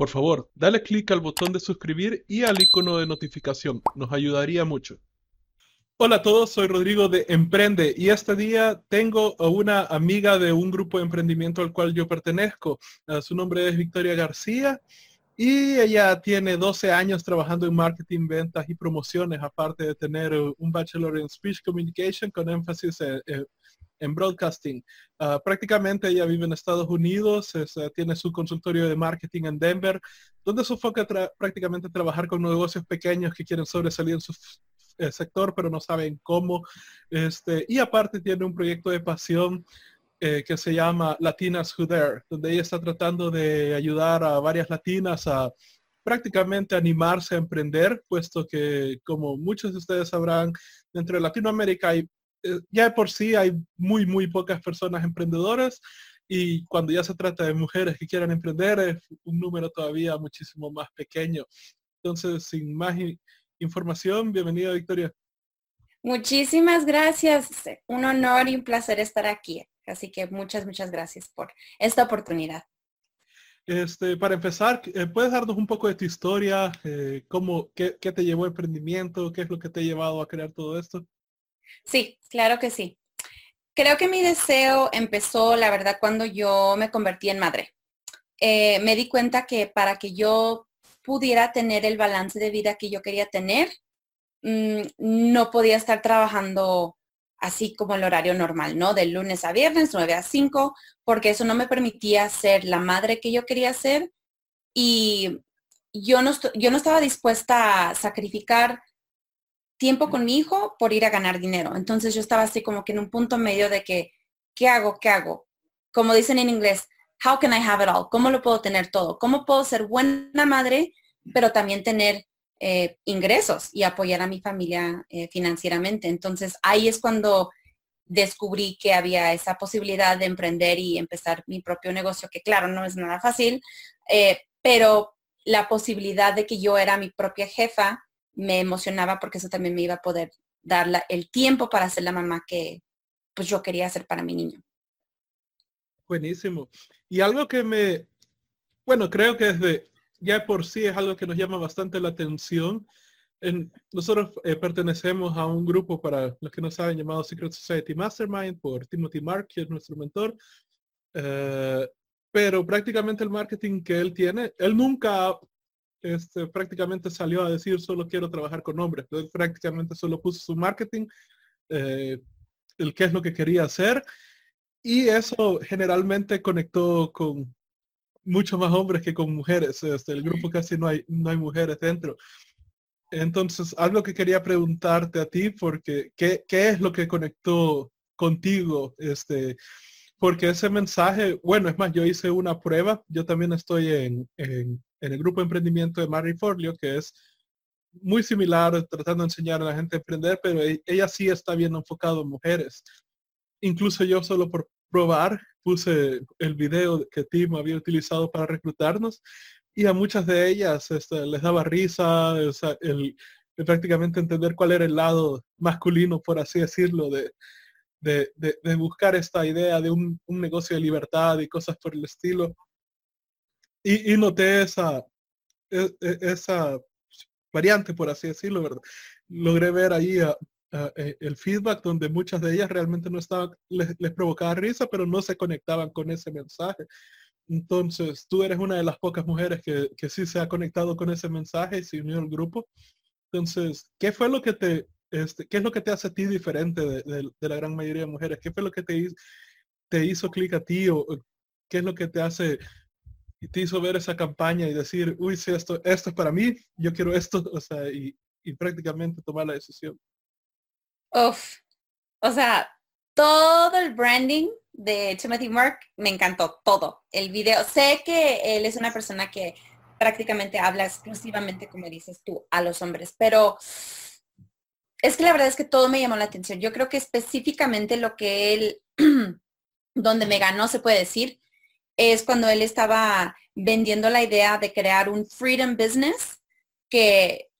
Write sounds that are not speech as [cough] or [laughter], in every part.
por favor, dale clic al botón de suscribir y al icono de notificación. Nos ayudaría mucho. Hola a todos, soy Rodrigo de Emprende y este día tengo a una amiga de un grupo de emprendimiento al cual yo pertenezco. Uh, su nombre es Victoria García y ella tiene 12 años trabajando en marketing, ventas y promociones, aparte de tener uh, un bachelor en speech communication con énfasis en, en broadcasting. Uh, prácticamente ella vive en Estados Unidos, uh, tiene su consultorio de marketing en Denver, donde su enfoca tra prácticamente trabajar con negocios pequeños que quieren sobresalir en su eh, sector, pero no saben cómo. Este, y aparte tiene un proyecto de pasión eh, que se llama Latinas Who Dare, donde ella está tratando de ayudar a varias latinas a prácticamente animarse a emprender, puesto que como muchos de ustedes sabrán, dentro de Latinoamérica hay, eh, ya por sí hay muy, muy pocas personas emprendedoras y cuando ya se trata de mujeres que quieran emprender es un número todavía muchísimo más pequeño. Entonces, sin más información. Bienvenida, Victoria. Muchísimas gracias. Un honor y un placer estar aquí. Así que muchas, muchas gracias por esta oportunidad. Este, para empezar, eh, ¿puedes darnos un poco de tu historia? Eh, cómo, qué, qué, te llevó a emprendimiento? ¿Qué es lo que te ha llevado a crear todo esto? Sí, claro que sí. Creo que mi deseo empezó, la verdad, cuando yo me convertí en madre. Eh, me di cuenta que para que yo pudiera tener el balance de vida que yo quería tener, mm, no podía estar trabajando así como el horario normal, ¿no? De lunes a viernes, 9 a 5, porque eso no me permitía ser la madre que yo quería ser y yo no, yo no estaba dispuesta a sacrificar tiempo con mi hijo por ir a ganar dinero. Entonces yo estaba así como que en un punto medio de que, ¿qué hago? ¿Qué hago? Como dicen en inglés, how can I have it all? ¿Cómo lo puedo tener todo? ¿Cómo puedo ser buena madre, pero también tener eh, ingresos y apoyar a mi familia eh, financieramente? Entonces ahí es cuando descubrí que había esa posibilidad de emprender y empezar mi propio negocio, que claro, no es nada fácil, eh, pero la posibilidad de que yo era mi propia jefa me emocionaba porque eso también me iba a poder dar el tiempo para ser la mamá que pues yo quería hacer para mi niño. Buenísimo. Y algo que me, bueno, creo que desde ya por sí es algo que nos llama bastante la atención. En, nosotros eh, pertenecemos a un grupo, para los que no saben, llamado Secret Society Mastermind por Timothy Mark, que es nuestro mentor. Eh, pero prácticamente el marketing que él tiene, él nunca este, prácticamente salió a decir solo quiero trabajar con hombres. Prácticamente solo puso su marketing, eh, el qué es lo que quería hacer y eso generalmente conectó con mucho más hombres que con mujeres. Este, el grupo casi no hay, no hay mujeres dentro. Entonces, algo que quería preguntarte a ti, porque ¿qué, qué es lo que conectó contigo? Este, porque ese mensaje, bueno, es más, yo hice una prueba, yo también estoy en, en, en el grupo de emprendimiento de Mary Forlio, que es muy similar, tratando de enseñar a la gente a emprender, pero e, ella sí está bien enfocado en mujeres incluso yo solo por probar puse el video que Tim había utilizado para reclutarnos y a muchas de ellas este, les daba risa, el, prácticamente entender cuál era el lado masculino, por así decirlo, de, de, buscar esta idea de un, negocio de libertad y cosas por el estilo. Y, noté esa, e, e, esa variante, por así decirlo, ¿verdad? Logré ver ahí Ah, eh, el feedback donde muchas de ellas realmente no estaban, les, provocaba risa, pero no se conectaban con ese mensaje. Entonces, tú eres una de las pocas mujeres que, que sí se ha conectado con ese mensaje y se unió al grupo. Entonces, ¿qué fue lo que te, este, qué es lo que te hace a ti diferente de, la gran mayoría de mujeres? ¿Qué fue lo que te, te hizo clic a ti o qué es lo que te hace y te hizo ver esa campaña y decir, uy, si esto, esto es para mí, yo quiero esto, [laughs] o sea, y, y prácticamente tomar la decisión? Uf, o sea, todo el branding de Timothy Mark me encantó, todo. El video, sé que él es una persona que prácticamente habla exclusivamente, como dices tú, a los hombres, pero es que la verdad es que todo me llamó la atención. Yo creo que específicamente lo que él, [clears throat] donde me ganó, se puede decir, es cuando él estaba vendiendo la idea de crear un freedom business que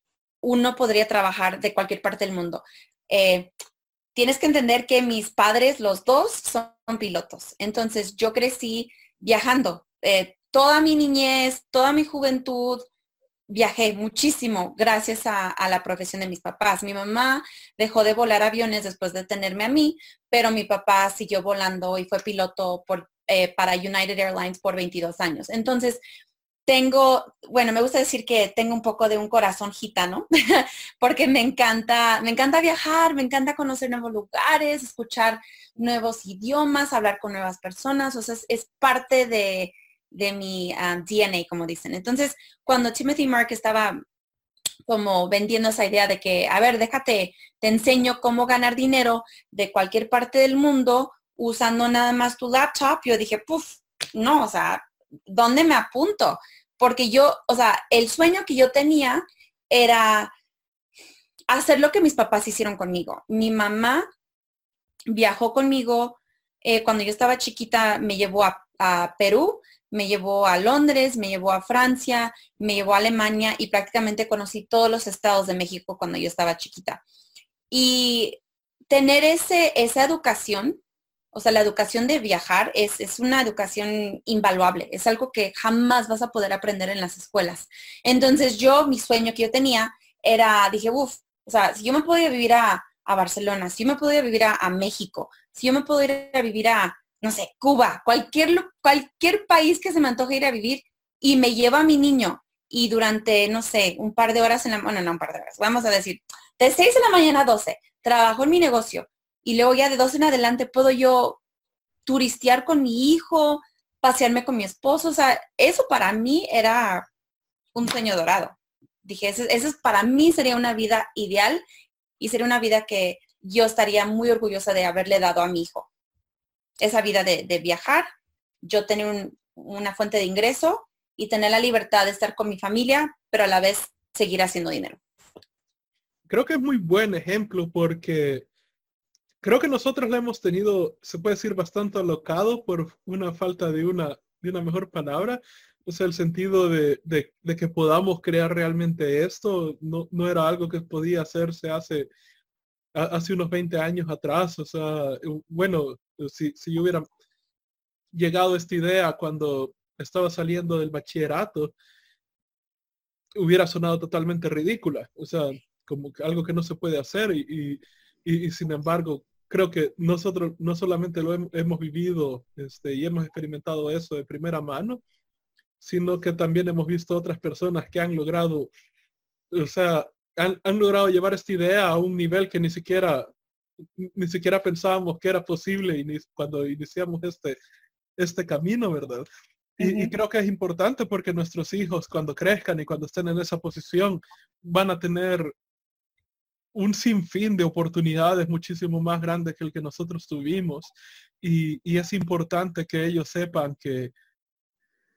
uno podría trabajar de cualquier parte del mundo. Eh, tienes que entender que mis padres, los dos, son pilotos. Entonces yo crecí viajando. Eh, toda mi niñez, toda mi juventud, viajé muchísimo gracias a, la profesión de mis papás. Mi mamá dejó de volar aviones después de tenerme a mí, pero mi papá siguió volando y fue piloto por, eh, para United Airlines por 22 años. Entonces, tengo, bueno, me gusta decir que tengo un poco de un corazón gitano, [laughs] porque me encanta, me encanta viajar, me encanta conocer nuevos lugares, escuchar nuevos idiomas, hablar con nuevas personas, o sea, es parte de, de mi ah, DNA, como dicen. Entonces, cuando Timothy Mark estaba como vendiendo esa idea de que, a ver, déjate, te enseño cómo ganar dinero de cualquier parte del mundo usando nada más tu laptop, yo dije, puff, no, o sea, ¿dónde me apunto? Porque yo, o sea, el sueño que yo tenía era hacer lo que mis papás hicieron conmigo. Mi mamá viajó conmigo eh, cuando yo estaba chiquita, me llevó a, a Perú me llevó a Londres, me llevó a Francia, me llevó a Alemania y prácticamente conocí todos los estados de México cuando yo estaba chiquita. Y tener ese, esa educación, o sea, la educación de viajar es, es, una educación invaluable, es algo que jamás vas a poder aprender en las escuelas. Entonces yo, mi sueño que yo tenía era, dije, uff, o sea, si yo me podía vivir a, a Barcelona, si yo me podía vivir a, a México, si yo me podía vivir a, no sé, Cuba, cualquier, cualquier país que se me antoje ir a vivir y me lleva a mi niño y durante, no sé, un par de horas en la, bueno, no un par de horas, vamos a decir, de 6 de la mañana a 12, trabajo en mi negocio y luego ya de 12 en adelante puedo yo turistear con mi hijo, pasearme con mi esposo, o sea, eso para mí era un sueño dorado. Dije, eso, eso para mí sería una vida ideal y sería una vida que yo estaría muy orgullosa de haberle dado a mi hijo esa vida de, viajar, yo tener una fuente de ingreso y tener la libertad de estar con mi familia, pero a la vez seguir haciendo dinero. Creo que es muy buen ejemplo porque creo que nosotros lo hemos tenido, se puede decir, bastante alocado por una falta de una, de una mejor palabra. O sea, el sentido de, que podamos crear realmente esto no, no, era algo que podía hacerse hace, hace unos 20 años atrás. O sea, bueno, si, yo hubiera llegado a esta idea cuando estaba saliendo del bachillerato, hubiera sonado totalmente ridícula, o sea, como algo que no se puede hacer y, sin embargo, creo que nosotros no solamente lo hemos, vivido este, y hemos experimentado eso de primera mano, sino que también hemos visto otras personas que han logrado, o sea, han, han logrado llevar esta idea a un nivel que ni siquiera ni siquiera pensábamos que era posible cuando iniciamos este, este camino, ¿verdad? Y, creo que es importante porque nuestros hijos cuando crezcan y cuando estén en esa posición van a tener un sinfín de oportunidades muchísimo más grandes que el que nosotros tuvimos. Y, y, es importante que ellos sepan que,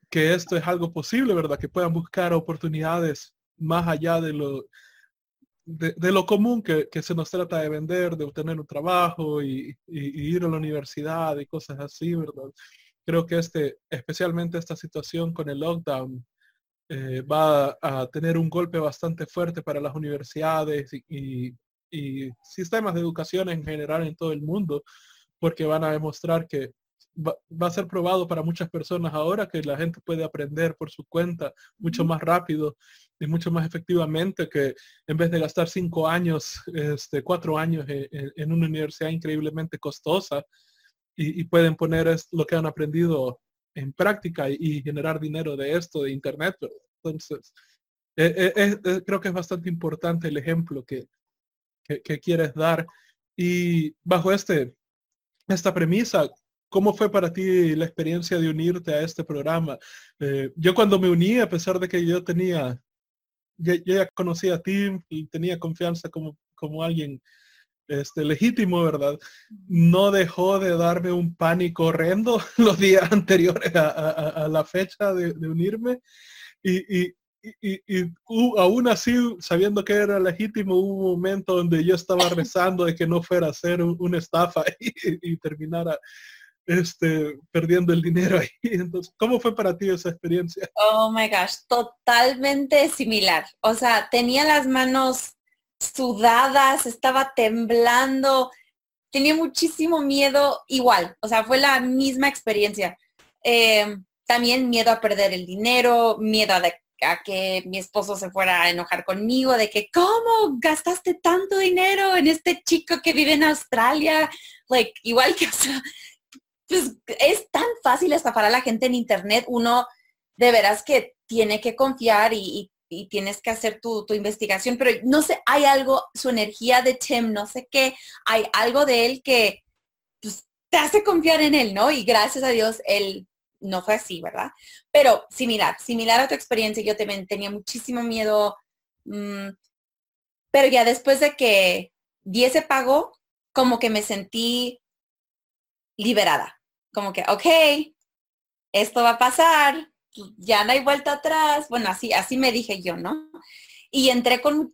que esto es algo posible, ¿verdad? Que puedan buscar oportunidades más allá de lo, de, lo común que, se nos trata de vender, de obtener un trabajo y, ir a la universidad y cosas así, ¿verdad? Creo que este, especialmente esta situación con el lockdown, eh, va a tener un golpe bastante fuerte para las universidades y, sistemas de educación en general en todo el mundo, porque van a demostrar que va, a ser probado para muchas personas ahora que la gente puede aprender por su cuenta mucho más rápido y mucho más efectivamente que en vez de gastar cinco años, [laughs] este, cuatro años en, una universidad increíblemente costosa y, pueden poner lo que han aprendido en práctica y, generar dinero de esto, de Internet. Entonces, eh, eh, eh, creo que es bastante importante el ejemplo que, que, quieres dar. Y bajo este, esta premisa, ¿Cómo fue para ti la experiencia de unirte a este programa? yo cuando me uní, a pesar de que yo tenía yo, ya conocía a Tim y tenía confianza como, como alguien este, legítimo, ¿verdad? No dejó de darme un pánico horrendo [laughs] los días anteriores a, la fecha de, unirme. Y, y, y, aún así, sabiendo que era legítimo, hubo un momento donde yo estaba [laughs] rezando de que no fuera a ser una estafa [laughs] y, terminara este, perdiendo el dinero ahí. Entonces, ¿cómo fue para ti esa experiencia? Oh my gosh, totalmente similar. O sea, tenía las manos sudadas, estaba temblando, tenía muchísimo miedo igual. O sea, fue la misma experiencia. Em, también miedo a perder el dinero, miedo a, que mi esposo se fuera a enojar conmigo, de que, ¿cómo gastaste tanto dinero en este chico que vive en Australia? Like, igual que, [laughs] o sea, pues es tan fácil estafar a la gente en internet, uno de veras que tiene que confiar y, tienes que hacer tu, tu, investigación, pero no sé, hay algo, su energía de Tim, no sé qué, hay algo de él que pues, te hace confiar en él, ¿no? Y gracias a Dios, él no fue así, ¿verdad? Pero similar, similar a tu experiencia, yo también tenía muchísimo miedo, mm, pero ya después de que di ese pago, como que me sentí liberada, como que, ok, esto va a pasar, ya no hay vuelta atrás, bueno, así, así me dije yo, ¿no? Y entré con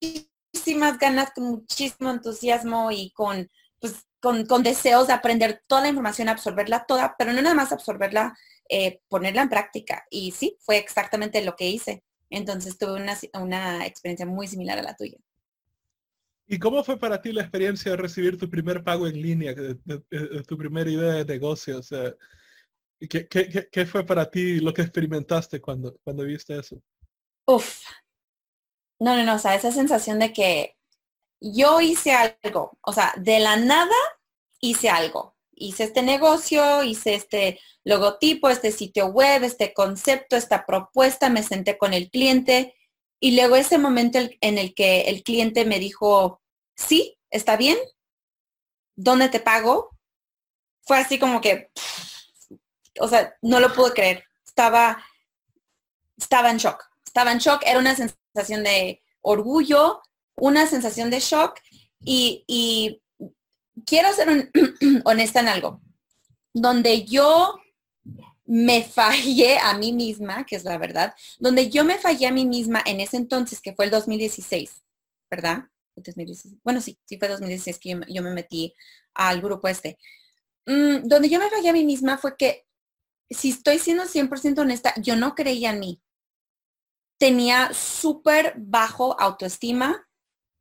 muchísimas ganas, con muchísimo entusiasmo y con, pues, con, deseos de aprender toda la información, absorberla toda, pero no nada más absorberla, eh, ponerla en práctica. Y sí, fue exactamente lo que hice. Entonces tuve una, una experiencia muy similar a la tuya. ¿Y cómo fue para ti la experiencia de recibir tu primer pago en línea, tu primera idea de negocio? O sea, ¿qué, fue para ti lo que experimentaste cuando, cuando viste eso? Uf. No, no, no, o sea, esa sensación de que yo hice algo, o sea, de la nada hice algo. Hice este negocio, hice este logotipo, este sitio web, este concepto, esta propuesta, me senté con el cliente y luego ese momento en el que el cliente me dijo, sí, está bien, ¿dónde te pago? Fue así como que, o sea, no lo pude creer. Estaba, estaba en shock. Estaba en shock. Era una sensación de orgullo, una sensación de shock y, quiero ser [clears throat] honesta en algo. Donde yo me fallé a mí misma, que es la verdad, donde yo me fallé a mí misma en ese entonces, que fue el 2016, ¿verdad? Bueno, sí, sí fue 2016 que yo, me metí al grupo este. Mm, donde yo me fallé a mí misma fue que, si estoy siendo 100% honesta, yo no creía en mí. Tenía súper bajo autoestima,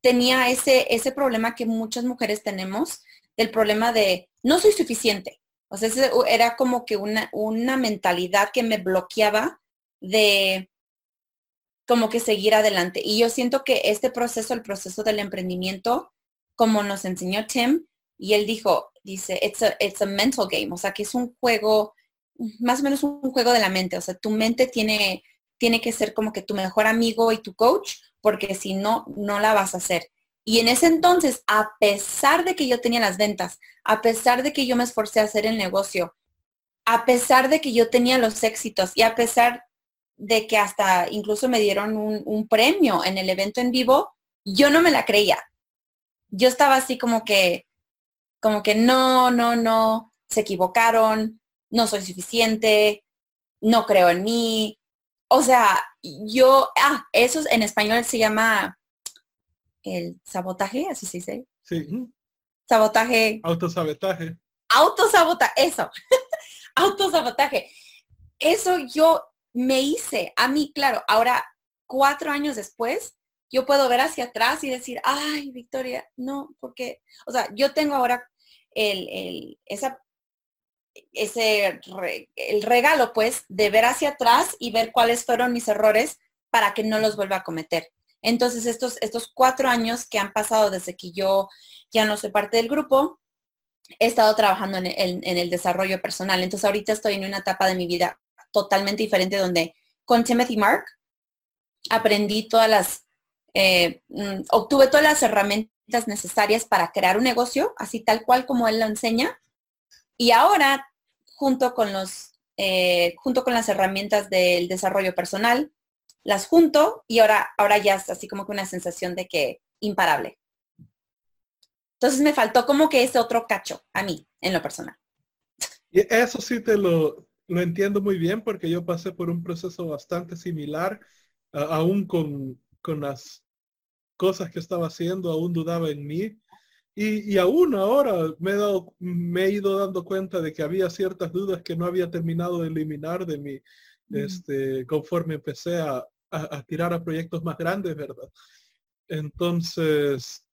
tenía ese, ese problema que muchas mujeres tenemos, el problema de no soy suficiente. O sea, era como que una, una mentalidad que me bloqueaba de como que seguir adelante. Y yo siento que este proceso, el proceso del emprendimiento, como nos enseñó Tim, y él dijo, dice, it's a, it's a mental game, o sea, que es un juego, más o menos un juego de la mente, o sea, tu mente tiene, tiene que ser como que tu mejor amigo y tu coach porque si no, no la vas a hacer. Y en ese entonces, a pesar de que yo tenía las ventas, a pesar de que yo me esforcé a hacer el negocio, a pesar de que yo tenía los éxitos y a pesar de que hasta incluso me dieron un, premio en el evento en vivo, yo no me la creía. Yo estaba así como que, como que no, no, no, se equivocaron, no soy suficiente, no creo en mí. O sea, yo, ah, eso en español se llama el sabotaje, así se dice. Sí. Sabotaje. Autosabotaje. Autosabotaje, eso. [laughs] Autosabotaje. Eso yo me hice a mí, claro, ahora cuatro años después, yo puedo ver hacia atrás y decir, ay, Victoria, no, porque, o sea, yo tengo ahora el, el, esa ese el regalo pues de ver hacia atrás y ver cuáles fueron mis errores para que no los vuelva a cometer. Entonces estos, estos cuatro años que han pasado desde que yo ya no soy parte del grupo, he estado trabajando en el, desarrollo personal. Entonces ahorita estoy en una etapa de mi vida totalmente diferente donde con Timothy Mark aprendí todas las, eh, mm, obtuve todas las herramientas necesarias para crear un negocio, así tal cual como él lo enseña, y ahora, junto con los, eh, junto con las herramientas del desarrollo personal, las junto y ahora, ahora ya es así como que una sensación de que imparable. Entonces me faltó como que ese otro cacho a mí, en lo personal. Y eso sí te lo, lo entiendo muy bien porque yo pasé por un proceso bastante similar, aún con, con las cosas que estaba haciendo, aún dudaba en mí y, aún ahora me he, dado, me he ido dando cuenta de que había ciertas dudas que no había terminado de eliminar de mí este, conforme empecé a, tirar a proyectos más grandes, ¿verdad? Entonces,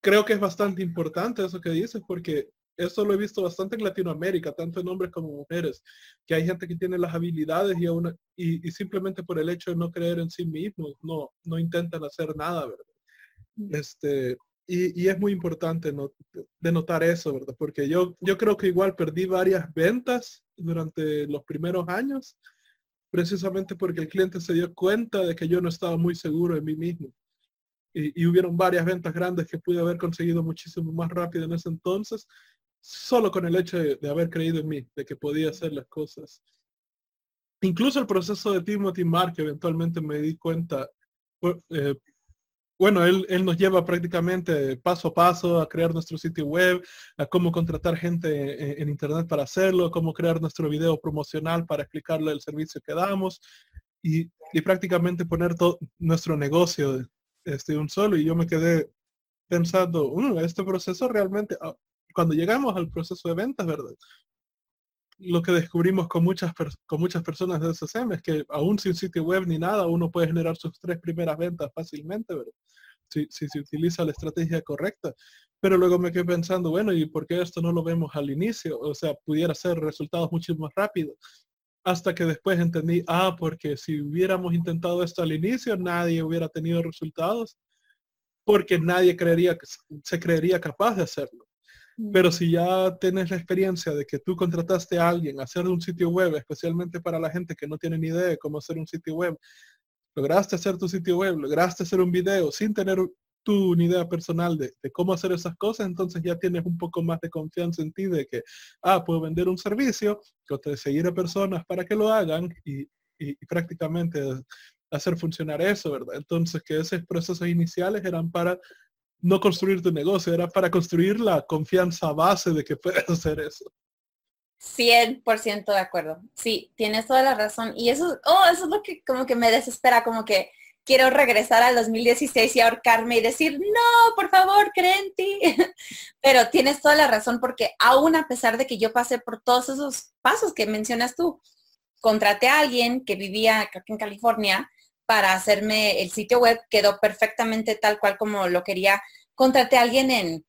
creo que es bastante importante eso que dices porque eso lo he visto bastante en Latinoamérica, tanto en hombres como mujeres, que hay gente que tiene las habilidades y, aún, y, simplemente por el hecho de no creer en sí mismos, no, no intentan hacer nada, ¿verdad? Este, y, es muy importante no, denotar eso, ¿verdad? Porque yo, yo creo que igual perdí varias ventas durante los primeros años, precisamente porque el cliente se dio cuenta de que yo no estaba muy seguro de mí mismo. Y, hubieron varias ventas grandes que pude haber conseguido muchísimo más rápido en ese entonces, solo con el hecho de, haber creído en mí, de que podía hacer las cosas. Incluso el proceso de Timothy Mark, eventualmente me di cuenta, eh, bueno, él, nos lleva prácticamente paso a paso a crear nuestro sitio web, a cómo contratar gente en, internet para hacerlo, cómo crear nuestro video promocional para explicarle el servicio que damos y, prácticamente poner todo nuestro negocio este, un solo. Y yo me quedé pensando, uh, este proceso realmente, ah, cuando llegamos al proceso de ventas, ¿verdad? Lo que descubrimos con muchas, con muchas personas de SSM es que aún sin sitio web ni nada, uno puede generar sus tres primeras ventas fácilmente, ¿verdad? Si, si se utiliza la estrategia correcta. Pero luego me quedé pensando, bueno, ¿y por qué esto no lo vemos al inicio? O sea, pudiera ser resultados mucho más rápidos hasta que después entendí, ah, porque si hubiéramos intentado esto al inicio, nadie hubiera tenido resultados, porque nadie creería que se creería capaz de hacerlo. Pero mm. si ya tienes la experiencia de que tú contrataste a alguien a hacer un sitio web, especialmente para la gente que no tiene ni idea de cómo hacer un sitio web, lograste hacer tu sitio web, lograste hacer un video sin tener tu idea personal de, cómo hacer esas cosas, entonces ya tienes un poco más de confianza en ti de que, ah, puedo vender un servicio, seguir a personas para que lo hagan y, prácticamente hacer funcionar eso, ¿verdad? Entonces que esos procesos iniciales eran para no construir tu negocio, era para construir la confianza base de que puedes hacer eso. 100% de acuerdo. Sí, tienes toda la razón. Y eso, oh, eso es lo que como que me desespera, como que quiero regresar al 2016 y ahorcarme y decir, no, por favor, cree en ti. [laughs] Pero tienes toda la razón porque aún a pesar de que yo pasé por todos esos pasos que mencionas tú, contraté a alguien que vivía en California para hacerme el sitio web, quedó perfectamente tal cual como lo quería. Contraté a alguien en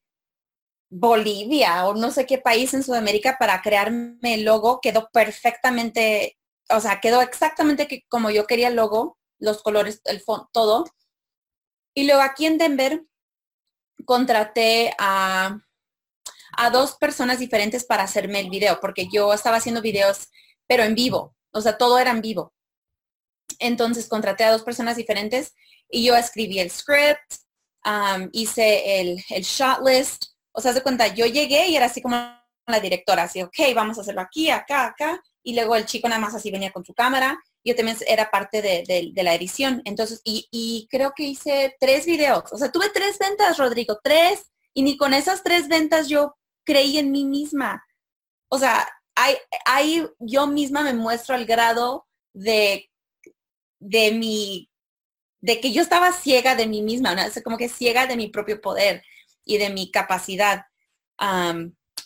Bolivia o no sé qué país en Sudamérica para crearme el logo, quedó perfectamente, o sea, quedó exactamente como yo quería el logo los colores, el fondo, todo. Y luego aquí en Denver contraté a, a dos personas diferentes para hacerme el video, porque yo estaba haciendo videos, pero en vivo, o sea, todo era en vivo. Entonces contraté a dos personas diferentes y yo escribí el script, hice el, el shot list, o sea, se cuenta, yo llegué y era así como la directora, así, ok, vamos a hacerlo aquí, acá, acá, y luego el chico nada más así venía con su cámara yo también era parte de, la edición. Entonces, y, creo que hice tres videos. O sea, tuve tres ventas, Rodrigo, tres. Y ni con esas tres ventas yo creí en mí misma. O sea, ahí, yo misma me muestro el grado de, de mi, de que yo estaba ciega de mí misma, ¿no? como que ciega de mi propio poder y de mi capacidad.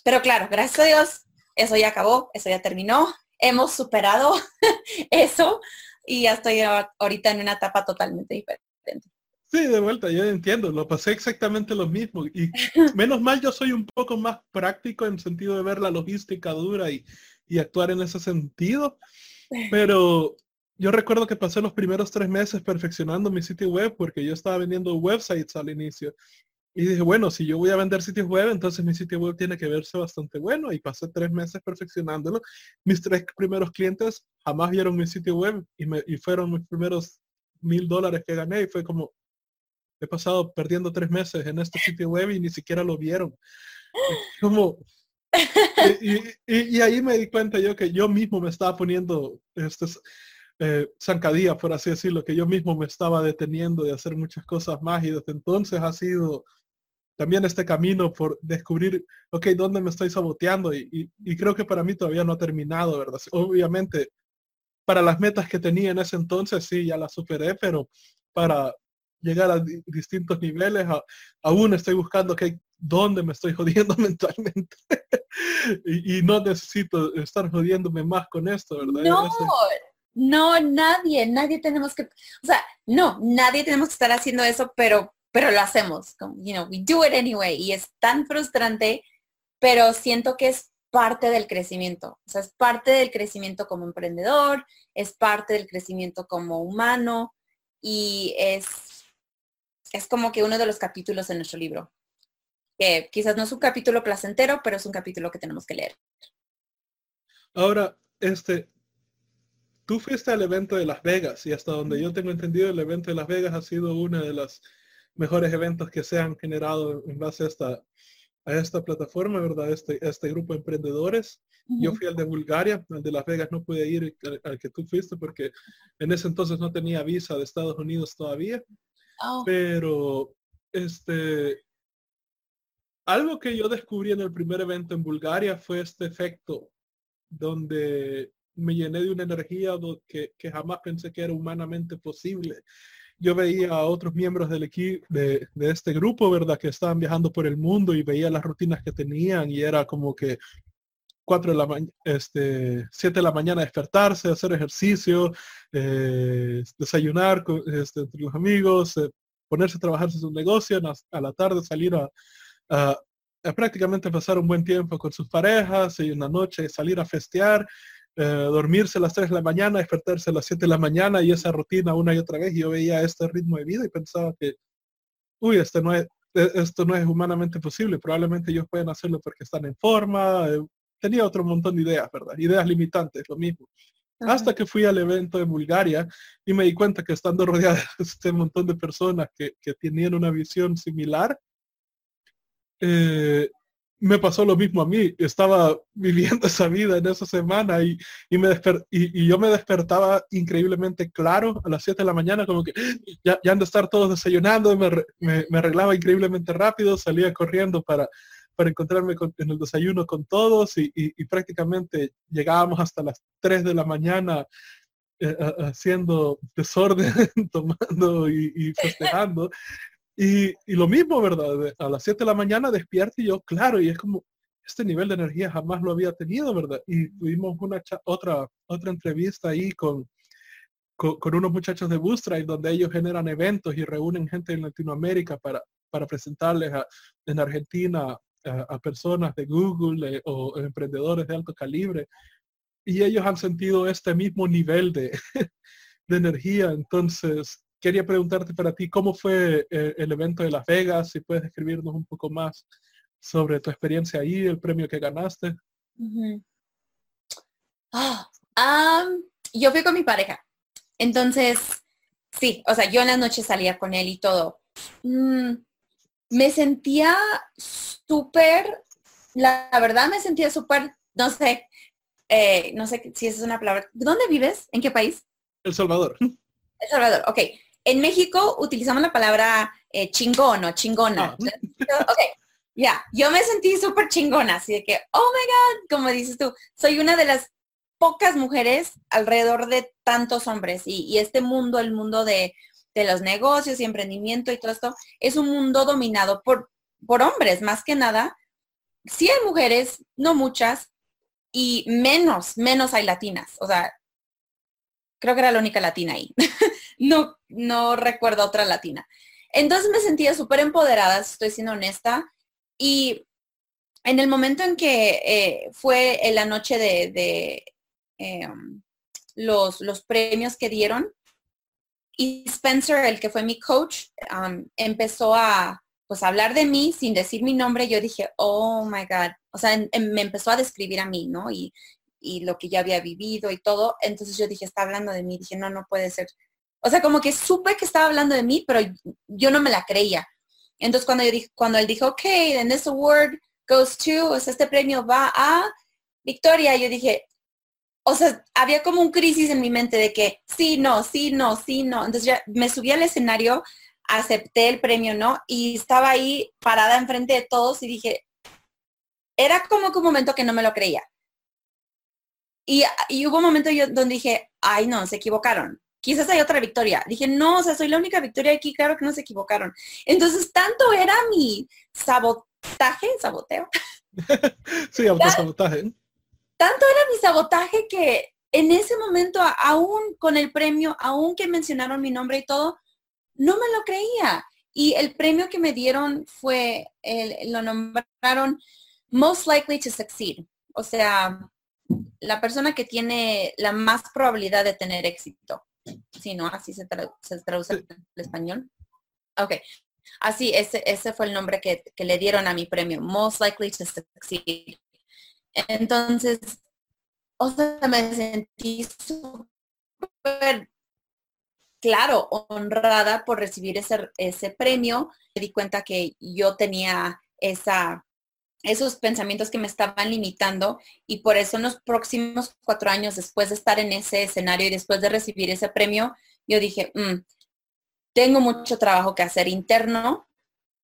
pero claro, gracias a Dios, eso ya acabó, eso ya terminó hemos superado [laughs] eso y ya estoy ahorita en una etapa totalmente diferente. Sí, de vuelta, yo entiendo, lo pasé exactamente lo mismo. Y [laughs] menos mal yo soy un poco más práctico en sentido de ver la logística dura y, y actuar en ese sentido. [laughs] Pero yo recuerdo que pasé los primeros tres meses perfeccionando mi sitio web porque yo estaba vendiendo websites al inicio y dije, bueno, si yo voy a vender sitios web, entonces mi sitio web tiene que verse bastante bueno. Y pasé tres meses perfeccionándolo. Mis tres primeros clientes jamás vieron mi sitio web y, me, y fueron mis primeros mil dólares que gané. Y fue como, he pasado perdiendo tres meses en este sitio web y ni siquiera lo vieron. Como, [laughs] y, ahí me di cuenta yo que yo mismo me estaba poniendo este, eh, por así decirlo, que yo mismo me estaba deteniendo de hacer muchas cosas más y desde entonces ha sido también este camino por descubrir, ok, ¿dónde me estoy saboteando? Y, creo que para mí todavía no ha terminado, ¿verdad? Obviamente, para las metas que tenía en ese entonces, sí, ya las superé, pero para llegar a distintos niveles, aún estoy buscando, ok, ¿dónde me estoy [laughs] jodiendo mentalmente? [laughs] y, no necesito estar jodiéndome más con esto, ¿verdad? No, no, nadie, nadie tenemos que, o sea, no, nadie tenemos que estar haciendo eso, pero pero lo hacemos, you know, we do it anyway. Y es tan frustrante pero siento que es parte del crecimiento. O sea, es parte del crecimiento como emprendedor, es parte del crecimiento como humano y es, es como que uno de los capítulos en nuestro libro. Que quizás no es un capítulo placentero, pero es un capítulo que tenemos que leer. Ahora, este, tú fuiste al evento de Las Vegas y hasta donde yo tengo entendido, el evento de Las Vegas ha sido uno de los mejores eventos que se han generado en base a esta, a esta plataforma, ¿verdad? Este, este grupo de emprendedores. Yo fui al de Bulgaria, al de Las Vegas no pude ir al, que tú fuiste porque en ese entonces no tenía visa de Estados Unidos todavía. Oh. Pero este algo que yo descubrí en el primer evento en Bulgaria fue este efecto donde me llené de una energía que, que jamás pensé que era humanamente posible yo veía a otros miembros del equipo de, este grupo, ¿verdad? Que estaban viajando por el mundo y veía las rutinas que tenían y era como que cuatro de la mañana, este, siete de la mañana despertarse, hacer ejercicio, eh, desayunar con, este, entre los amigos, eh, ponerse a trabajar en su negocio, a, la tarde salir a, a, prácticamente pasar un buen tiempo con sus parejas y una noche salir a festear eh, dormirse a las 3 de la mañana, despertarse a las 7 de la mañana y esa rutina una y otra vez. yo veía este ritmo de vida y pensaba que, uy, este no es, e, esto no es humanamente posible. Probablemente ellos pueden hacerlo porque están en forma. Eh, tenía otro montón de ideas, ¿verdad? Ideas limitantes, lo mismo. Hasta que fui al evento de Bulgaria y me di cuenta que estando [laughs] rodeada de este montón de personas que, que tenían una visión similar, eh, me pasó lo mismo a mí. Estaba viviendo [laughs] esa vida en esa semana y, y me y, yo me despertaba increíblemente claro a las 7 de la mañana, como que [gasps] ya, ya han de estar todos desayunando, me, me, arreglaba increíblemente rápido, salía corriendo para, para encontrarme en el desayuno con todos y, y, prácticamente llegábamos hasta las 3 de la mañana eh, haciendo desorden, [laughs] tomando y, festejando. Y, lo mismo, ¿verdad? A las 7 de la mañana despierto y yo, claro, y es como, este nivel de energía jamás lo había tenido, ¿verdad? Y tuvimos una otra, otra entrevista ahí con, con, unos muchachos de Bootstrap donde ellos generan eventos y reúnen gente en Latinoamérica para, para presentarles en Argentina a, personas de Google o emprendedores de alto calibre. Y ellos han sentido este mismo nivel de, [laughs] de energía. Entonces, quería preguntarte para ti cómo fue eh, el evento de Las Vegas, si puedes describirnos un poco más sobre tu experiencia ahí, el premio que ganaste. Ah, yo fui con mi pareja. Entonces, sí, o sea, yo en la noche salía con él y todo. Mm, me sentía súper, la, verdad me sentía súper, no sé, eh, no sé si esa es una palabra. ¿Dónde vives? ¿En qué país? El Salvador. El Salvador, ok en México utilizamos la palabra eh, chingón o chingona. Ah. Ok, ya, yo me sentí súper chingona, así de que, oh my God, como dices tú, soy una de las pocas mujeres alrededor de tantos hombres y, este mundo, el mundo de, los negocios y emprendimiento y todo esto, es un mundo dominado por, por hombres, más que nada. Sí hay mujeres, no muchas, y menos, menos hay latinas. O sea, creo que era la única latina ahí. [laughs] no, no recuerdo otra latina. Entonces me sentía súper empoderada, estoy siendo honesta. Y en el momento en que eh, fue en la noche de, em, los, los, premios que dieron, y Spencer, el que fue mi coach, empezó a pues hablar de mí sin decir mi nombre. Yo dije, oh my God. O sea, me empezó a describir a mí, ¿no? Y, y lo que ya había vivido y todo. Entonces yo dije, está hablando de mí. Dije, no, no puede ser. O sea, como que supe que estaba hablando de mí, pero yo no me la creía. Entonces cuando, yo dije, cuando él dijo, ok, then this award goes to, o sea, este premio va a Victoria, yo dije, o sea, había como un crisis en mi mente de que sí, no, sí, no, sí, no. Entonces ya me subí al escenario, acepté el premio, ¿no? Y estaba ahí parada enfrente de todos y dije, era como que un momento que no me lo creía. Y, hubo un momento yo donde dije, ay no, se equivocaron. Quizás hay otra victoria. Dije, no, o sea, soy la única victoria aquí, claro que no se equivocaron. Entonces, tanto era mi sabotaje, saboteo. [laughs] sí, autosabotaje. Tanto era mi sabotaje que en ese momento, aún con el premio, aún que mencionaron mi nombre y todo, no me lo creía. Y el premio que me dieron fue, el, lo nombraron most likely to succeed. O sea, la persona que tiene la más probabilidad de tener éxito. Si no, así se, traduce en español. Ok. Así, ese, ese fue el nombre que, que le dieron a mi premio. Most likely to succeed. Entonces, o sea, me sentí súper claro, honrada por recibir ese, ese premio. Me di cuenta que yo tenía esa, esos pensamientos que me estaban limitando y por eso en los próximos cuatro años, después de estar en ese escenario y después de recibir ese premio, yo dije, mm, tengo mucho trabajo que hacer interno.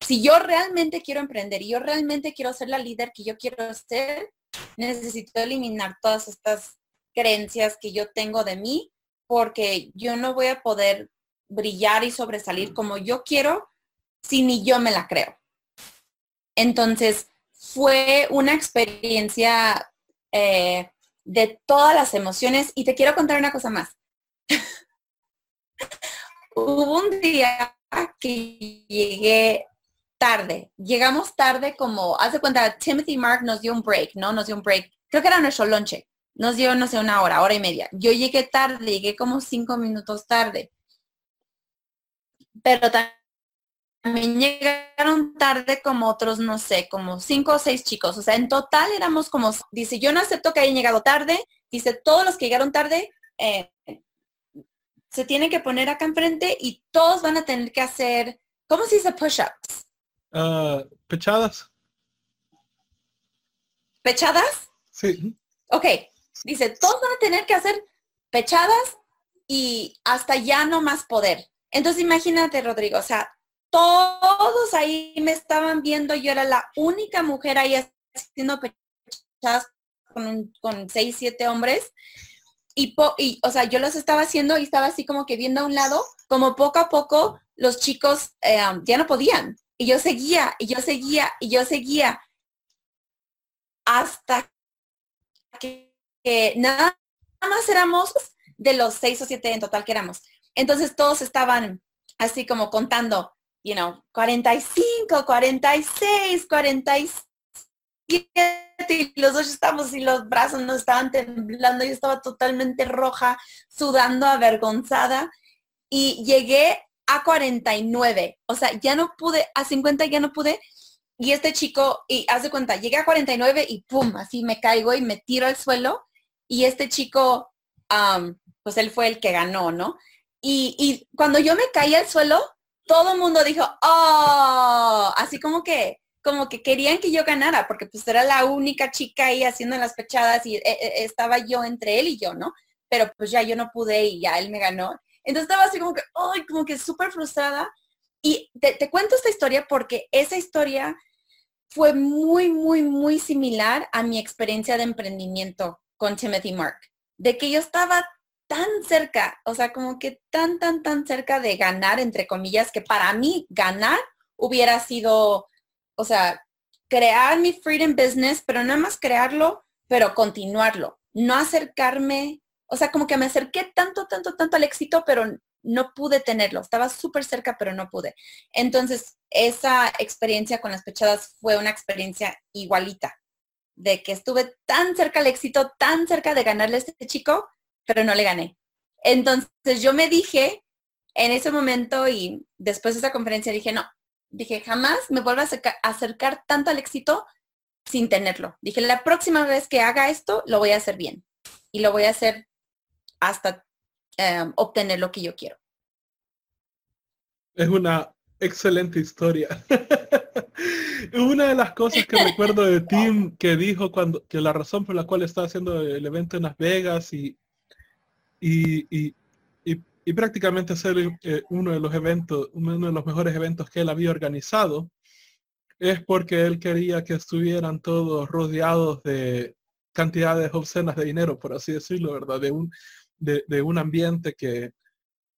Si yo realmente quiero emprender y yo realmente quiero ser la líder que yo quiero ser, necesito eliminar todas estas creencias que yo tengo de mí porque yo no voy a poder brillar y sobresalir como yo quiero si ni yo me la creo. Entonces, fue una experiencia eh, de todas las emociones y te quiero contar una cosa más. [laughs] Hubo un día que llegué tarde. Llegamos tarde como, haz de cuenta, Timothy Mark nos dio un break, ¿no? Nos dio un break. Creo que era nuestro lonche. Nos dio, no sé, una hora, hora y media. Yo llegué tarde, llegué como cinco minutos tarde. Pero también llegaron tarde como otros, no sé, como cinco o seis chicos. O sea, en total éramos como, dice, yo no acepto que hayan llegado tarde. Dice, todos los que llegaron tarde eh, se tienen que poner acá enfrente y todos van a tener que hacer, ¿cómo se dice push-ups? Ah, pechadas. ¿Pechadas? Sí. Ok, dice, todos van a tener que hacer pechadas y hasta ya no más poder. Entonces imagínate, Rodrigo, o sea, todos ahí me estaban viendo, yo era la única mujer ahí haciendo pechadas con, seis, siete hombres. Y, o sea, yo los estaba haciendo y estaba así como que viendo a un lado, como poco a poco los chicos eh, ya no podían. Y yo seguía, y yo seguía, y yo seguía. Hasta que, nada más éramos de los seis o siete en total que éramos. Entonces todos estaban así como contando, you know, 45, 46, 47. Y los dos estamos y los brazos nos estaban temblando. Yo estaba totalmente roja, sudando, avergonzada. Y llegué a 49. O sea, ya no pude, a 50 ya no pude. Y este chico, y haz de cuenta, llegué a 49 y pum, así me caigo y me tiro al suelo. Y este chico, pues él fue el que ganó, ¿no? Y, y cuando yo me caí al suelo, todo el mundo dijo, oh, así como que, como que querían que yo ganara, porque pues era la única chica ahí haciendo las pechadas y eh, eh, estaba yo entre él y yo, ¿no? Pero pues ya yo no pude y ya él me ganó. Entonces estaba así como que, ay, como que súper frustrada. Y te, cuento esta historia porque esa historia fue muy, muy, muy similar a mi experiencia de emprendimiento con Timothy Mark. De que yo estaba tan cerca, o sea, como que tan, tan, tan cerca de ganar, entre comillas, que para mí ganar hubiera sido, o sea, crear mi freedom business, pero nada más crearlo, pero continuarlo. No acercarme o sea, como que me acerqué tanto, tanto, tanto al éxito, pero no pude tenerlo. Estaba súper cerca, pero no pude. Entonces, esa experiencia con las pechadas fue una experiencia igualita, de que estuve tan cerca al éxito, tan cerca de ganarle a este chico, pero no le gané. Entonces, yo me dije en ese momento y después de esa conferencia dije, no, dije, jamás me vuelvo a acercar tanto al éxito sin tenerlo. Dije, la próxima vez que haga esto, lo voy a hacer bien. Y lo voy a hacer hasta em, obtener lo que yo quiero. Es una excelente historia. [laughs] una de las cosas que recuerdo de [laughs] Tim que dijo cuando que la razón por la cual estaba haciendo el evento en Las Vegas y, y, y, prácticamente ser eh, uno de los eventos, uno de los mejores eventos que él había organizado, es porque él quería que estuvieran todos rodeados de cantidades obscenas de dinero, por así decirlo, ¿verdad? De un, de, un ambiente que,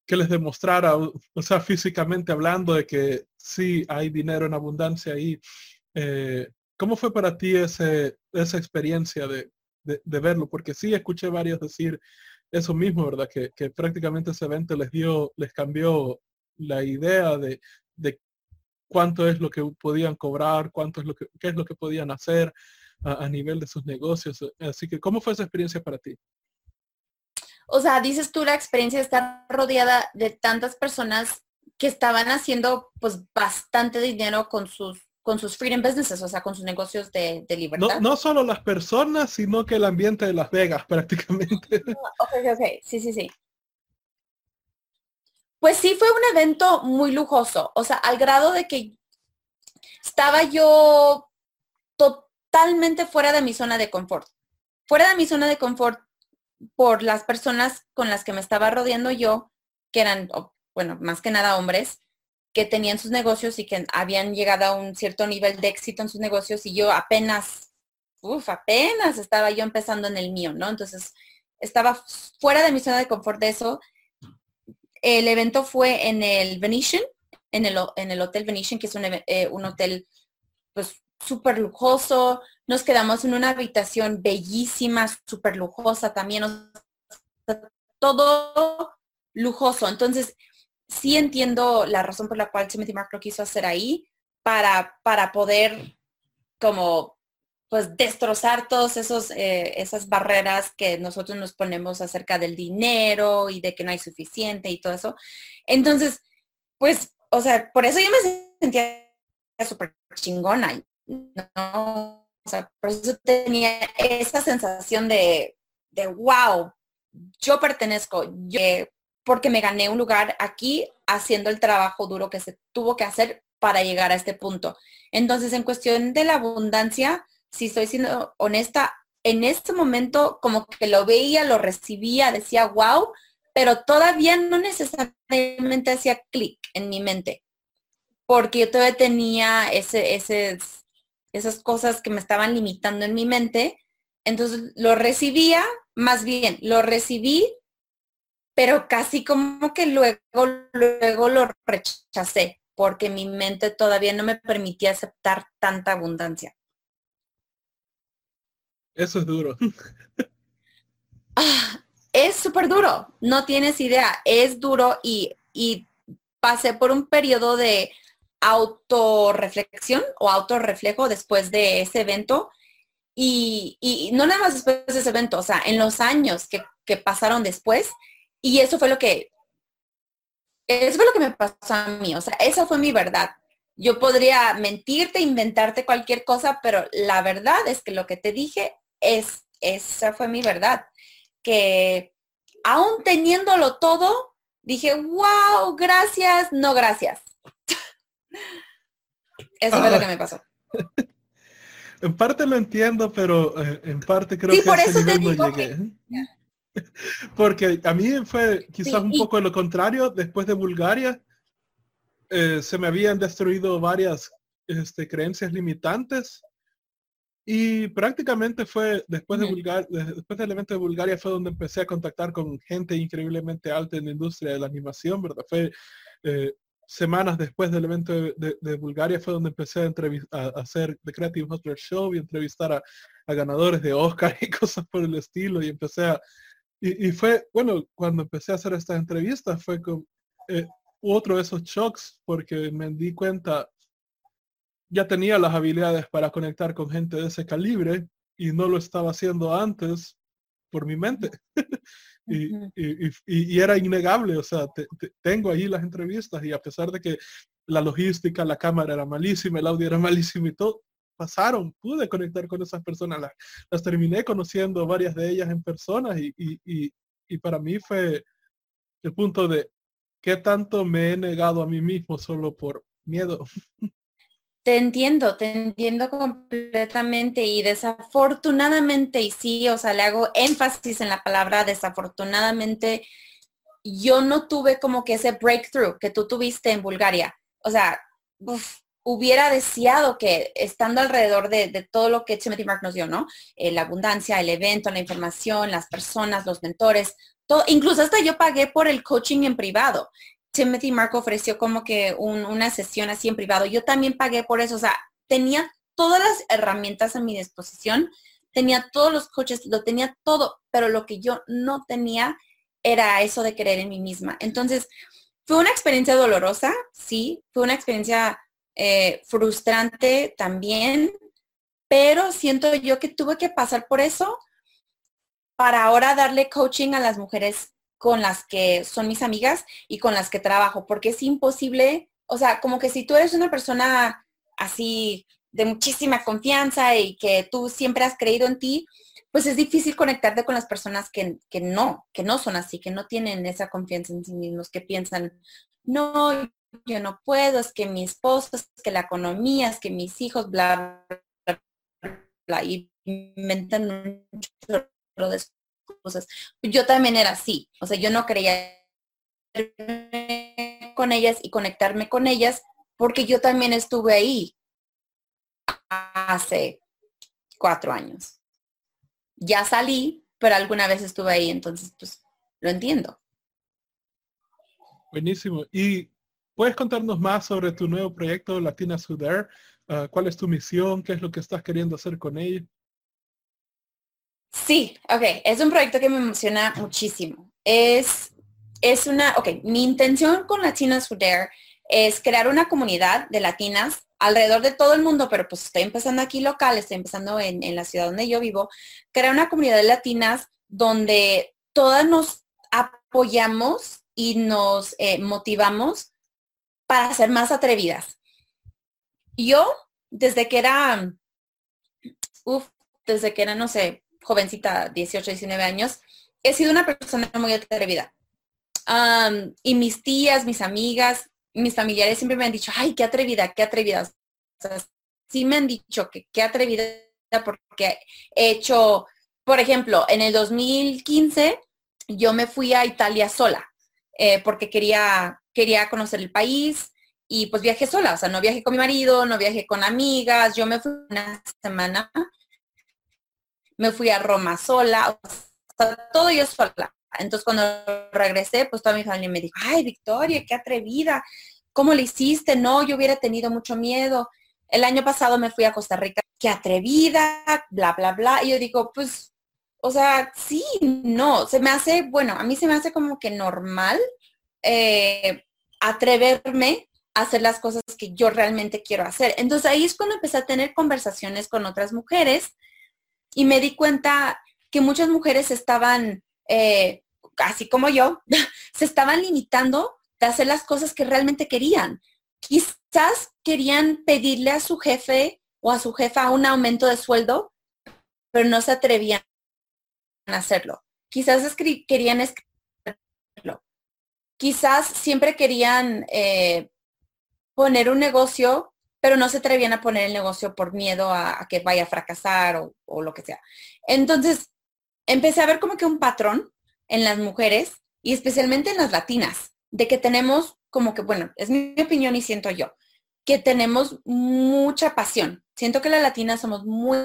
que, les demostrara, o sea, físicamente hablando de que sí hay dinero en abundancia ahí. Eh, ¿Cómo fue para ti ese, esa experiencia de, de, verlo? Porque sí escuché varios decir eso mismo, ¿verdad? Que, prácticamente ese evento les dio, les cambió la idea de, de cuánto es lo que podían cobrar, cuánto es lo que, qué es lo que podían hacer a, nivel de sus negocios. Así que, ¿cómo fue esa experiencia para ti? O sea, dices tú la experiencia de estar rodeada de tantas personas que estaban haciendo pues bastante dinero con sus con sus freedom businesses, o sea, con sus negocios de, libertad. No, no, solo las personas, sino que el ambiente de Las Vegas [laughs] prácticamente. Ok, ok, sí, sí, sí. Pues sí, fue un evento muy lujoso, o sea, al grado de que estaba yo totalmente fuera de mi zona de confort. Fuera de mi zona de confort por las personas con las que me estaba rodeando yo, que eran, bueno, más que nada hombres, que tenían sus negocios y que habían llegado a un cierto nivel de éxito en sus negocios y yo apenas, uff, apenas estaba yo empezando en el mío, ¿no? Entonces, estaba fuera de mi zona de confort de eso el evento fue en el Venetian, en el, en el Hotel Venetian, que es un, eh, un hotel pues súper lujoso. Nos quedamos en una habitación bellísima, súper lujosa también. Todo lujoso. Entonces, sí entiendo la razón por la cual Timothy Mark lo quiso hacer ahí para, para poder como pues destrozar todas esos, eh, esas barreras que nosotros nos ponemos acerca del dinero y de que no hay suficiente y todo eso. Entonces, pues, o sea, por eso yo me sentía súper chingona, ¿no? O sea, por eso tenía esa sensación de, de wow, yo pertenezco, yo, porque me gané un lugar aquí haciendo el trabajo duro que se tuvo que hacer para llegar a este punto. Entonces, en cuestión de la abundancia, si estoy siendo honesta, en este momento como que lo veía, lo recibía, decía, wow, pero todavía no necesariamente hacía clic en mi mente, porque yo todavía tenía ese, esas cosas que me estaban limitando en mi mente. Entonces lo recibía, más bien, lo recibí, pero casi como que luego, luego lo rechacé, porque mi mente todavía no me permitía aceptar tanta abundancia. Eso es duro. [laughs] Ah, es súper duro, no tienes idea, es duro y, y pasé por un periodo de autorreflexión o autorreflejo después de ese evento y, y, no nada más después de ese evento, o sea, en los años que, que pasaron después y eso fue lo que, eso fue lo que me pasó a mí, o sea, esa fue mi verdad. Yo podría mentirte, inventarte cualquier cosa, pero la verdad es que lo que te dije es, esa fue mi verdad, que aún teniéndolo todo, dije, wow, gracias, no gracias. [laughs] Eso fue lo que me pasó. [laughs] En parte lo entiendo, pero eh, en parte creo que por eso te no llegué. Porque a mí fue quizás un poco lo contrario. Después de Bulgaria, eh, se me habían destruido varias este, creencias limitantes y prácticamente fue después de Bulgaria, después del evento de Bulgaria fue donde empecé a contactar con gente increíblemente alta en la industria de la animación, ¿verdad? Fue eh, semanas después del evento de, Bulgaria fue donde empecé a, a, hacer The Creative Hustler Show y entrevistar a, ganadores de Oscar [laughs] y cosas por el estilo y empecé a y, fue bueno cuando empecé a hacer estas entrevistas fue con eh, otro de esos shocks porque me di cuenta ya tenía las habilidades para conectar con gente de ese calibre y no lo estaba haciendo antes por mi mente. [laughs] y, era innegable, o sea, tengo ahí las entrevistas y a pesar de que la logística, la cámara era malísima, el audio era [laughs] malísimo y todo, pasaron, pude conectar con esas personas, las, las terminé conociendo varias de ellas en persona y, y para mí fue el punto de qué tanto me he negado a mí mismo solo por miedo. [laughs] Te entiendo, te entiendo completamente y desafortunadamente, y sí, o sea, le hago énfasis en la palabra desafortunadamente, yo no tuve como que ese breakthrough que tú tuviste en Bulgaria. O sea, hubiera deseado que estando alrededor de, todo lo que Timothy Mark nos dio, ¿no? Eh, la abundancia, el evento, la información, las personas, los mentores, todo, incluso hasta yo pagué por el coaching en privado. Timothy Mark ofreció como que una sesión así en privado. Yo también pagué por eso. O sea, tenía todas las herramientas a mi disposición, tenía todos los coches, lo tenía todo, pero lo que yo no tenía era eso de creer en mí misma. Entonces, fue una experiencia dolorosa, sí, fue una experiencia eh, frustrante también, pero siento yo que tuve que pasar por eso para ahora darle coaching a las mujeres con las que son mis amigas y con las que trabajo, porque es imposible, o sea, como que si tú eres una persona así de muchísima confianza y que tú siempre has creído en ti, pues es difícil conectarte con las personas que, que no, que no son así, que no tienen esa confianza en sí mismos, que piensan, no, yo no puedo, es que mi esposo, es que la economía, es que mis hijos, bla, bla, y inventan un chorro de cosas. Yo también era así, o sea, yo no creía con ellas y conectarme con ellas porque yo también estuve ahí hace cuatro años. Ya salí, pero alguna vez estuve ahí, entonces pues lo entiendo. Buenísimo. ¿Y puedes contarnos más sobre tu nuevo proyecto Latina Suder? Ah, ¿Cuál es tu misión? ¿Qué es lo que estás queriendo hacer con ella? Sí, ok, es un proyecto que me emociona muchísimo. Es, es una, ok, mi intención con Latinas Who es crear una comunidad de latinas alrededor de todo el mundo, pero pues estoy empezando aquí local, estoy empezando en, en la ciudad donde yo vivo, crear una comunidad de latinas donde todas nos apoyamos y nos eh, motivamos para ser más atrevidas. Yo, desde que era, uff, desde que era, no sé, jovencita, 18, 19 años, he sido una persona muy atrevida. y mis tías, mis amigas, mis familiares siempre me han dicho, ay, qué atrevida, qué atrevida. sí me han dicho que qué atrevida porque he hecho, por ejemplo, en el 2015 yo me fui a Italia sola eh, porque quería, quería conocer el país y pues viajé sola, o sea, no viajé con mi marido, no viajé con amigas, yo me fui una semana me fui a Roma sola, todo yo sola. Entonces cuando regresé, pues toda mi familia me dijo, ay, Victoria, qué atrevida, ¿cómo le hiciste? No, yo hubiera tenido mucho miedo. El año pasado me fui a Costa Rica, qué atrevida, bla, bla, bla. Y yo digo, pues, o sea, sí, no, se me hace, bueno, a mí se me hace como que normal eh, atreverme a hacer las cosas que yo realmente quiero hacer. Entonces ahí es cuando empecé a tener conversaciones con otras mujeres y me di cuenta que muchas mujeres estaban, eh, así como yo, [laughs] se estaban limitando de hacer las cosas que realmente querían. Quizás querían pedirle a su jefe o a su jefa un aumento de sueldo, pero no se atrevían hacerlo. Quizás querían escribirlo. Quizás siempre querían eh, poner un negocio pero no se atrevían a poner el negocio por miedo a, que vaya a fracasar o, o, lo que sea. Entonces, empecé a ver como que un patrón en las mujeres y especialmente en las latinas, de que tenemos como que, bueno, es mi opinión y siento yo, que tenemos mucha pasión. Siento que las latinas somos muy,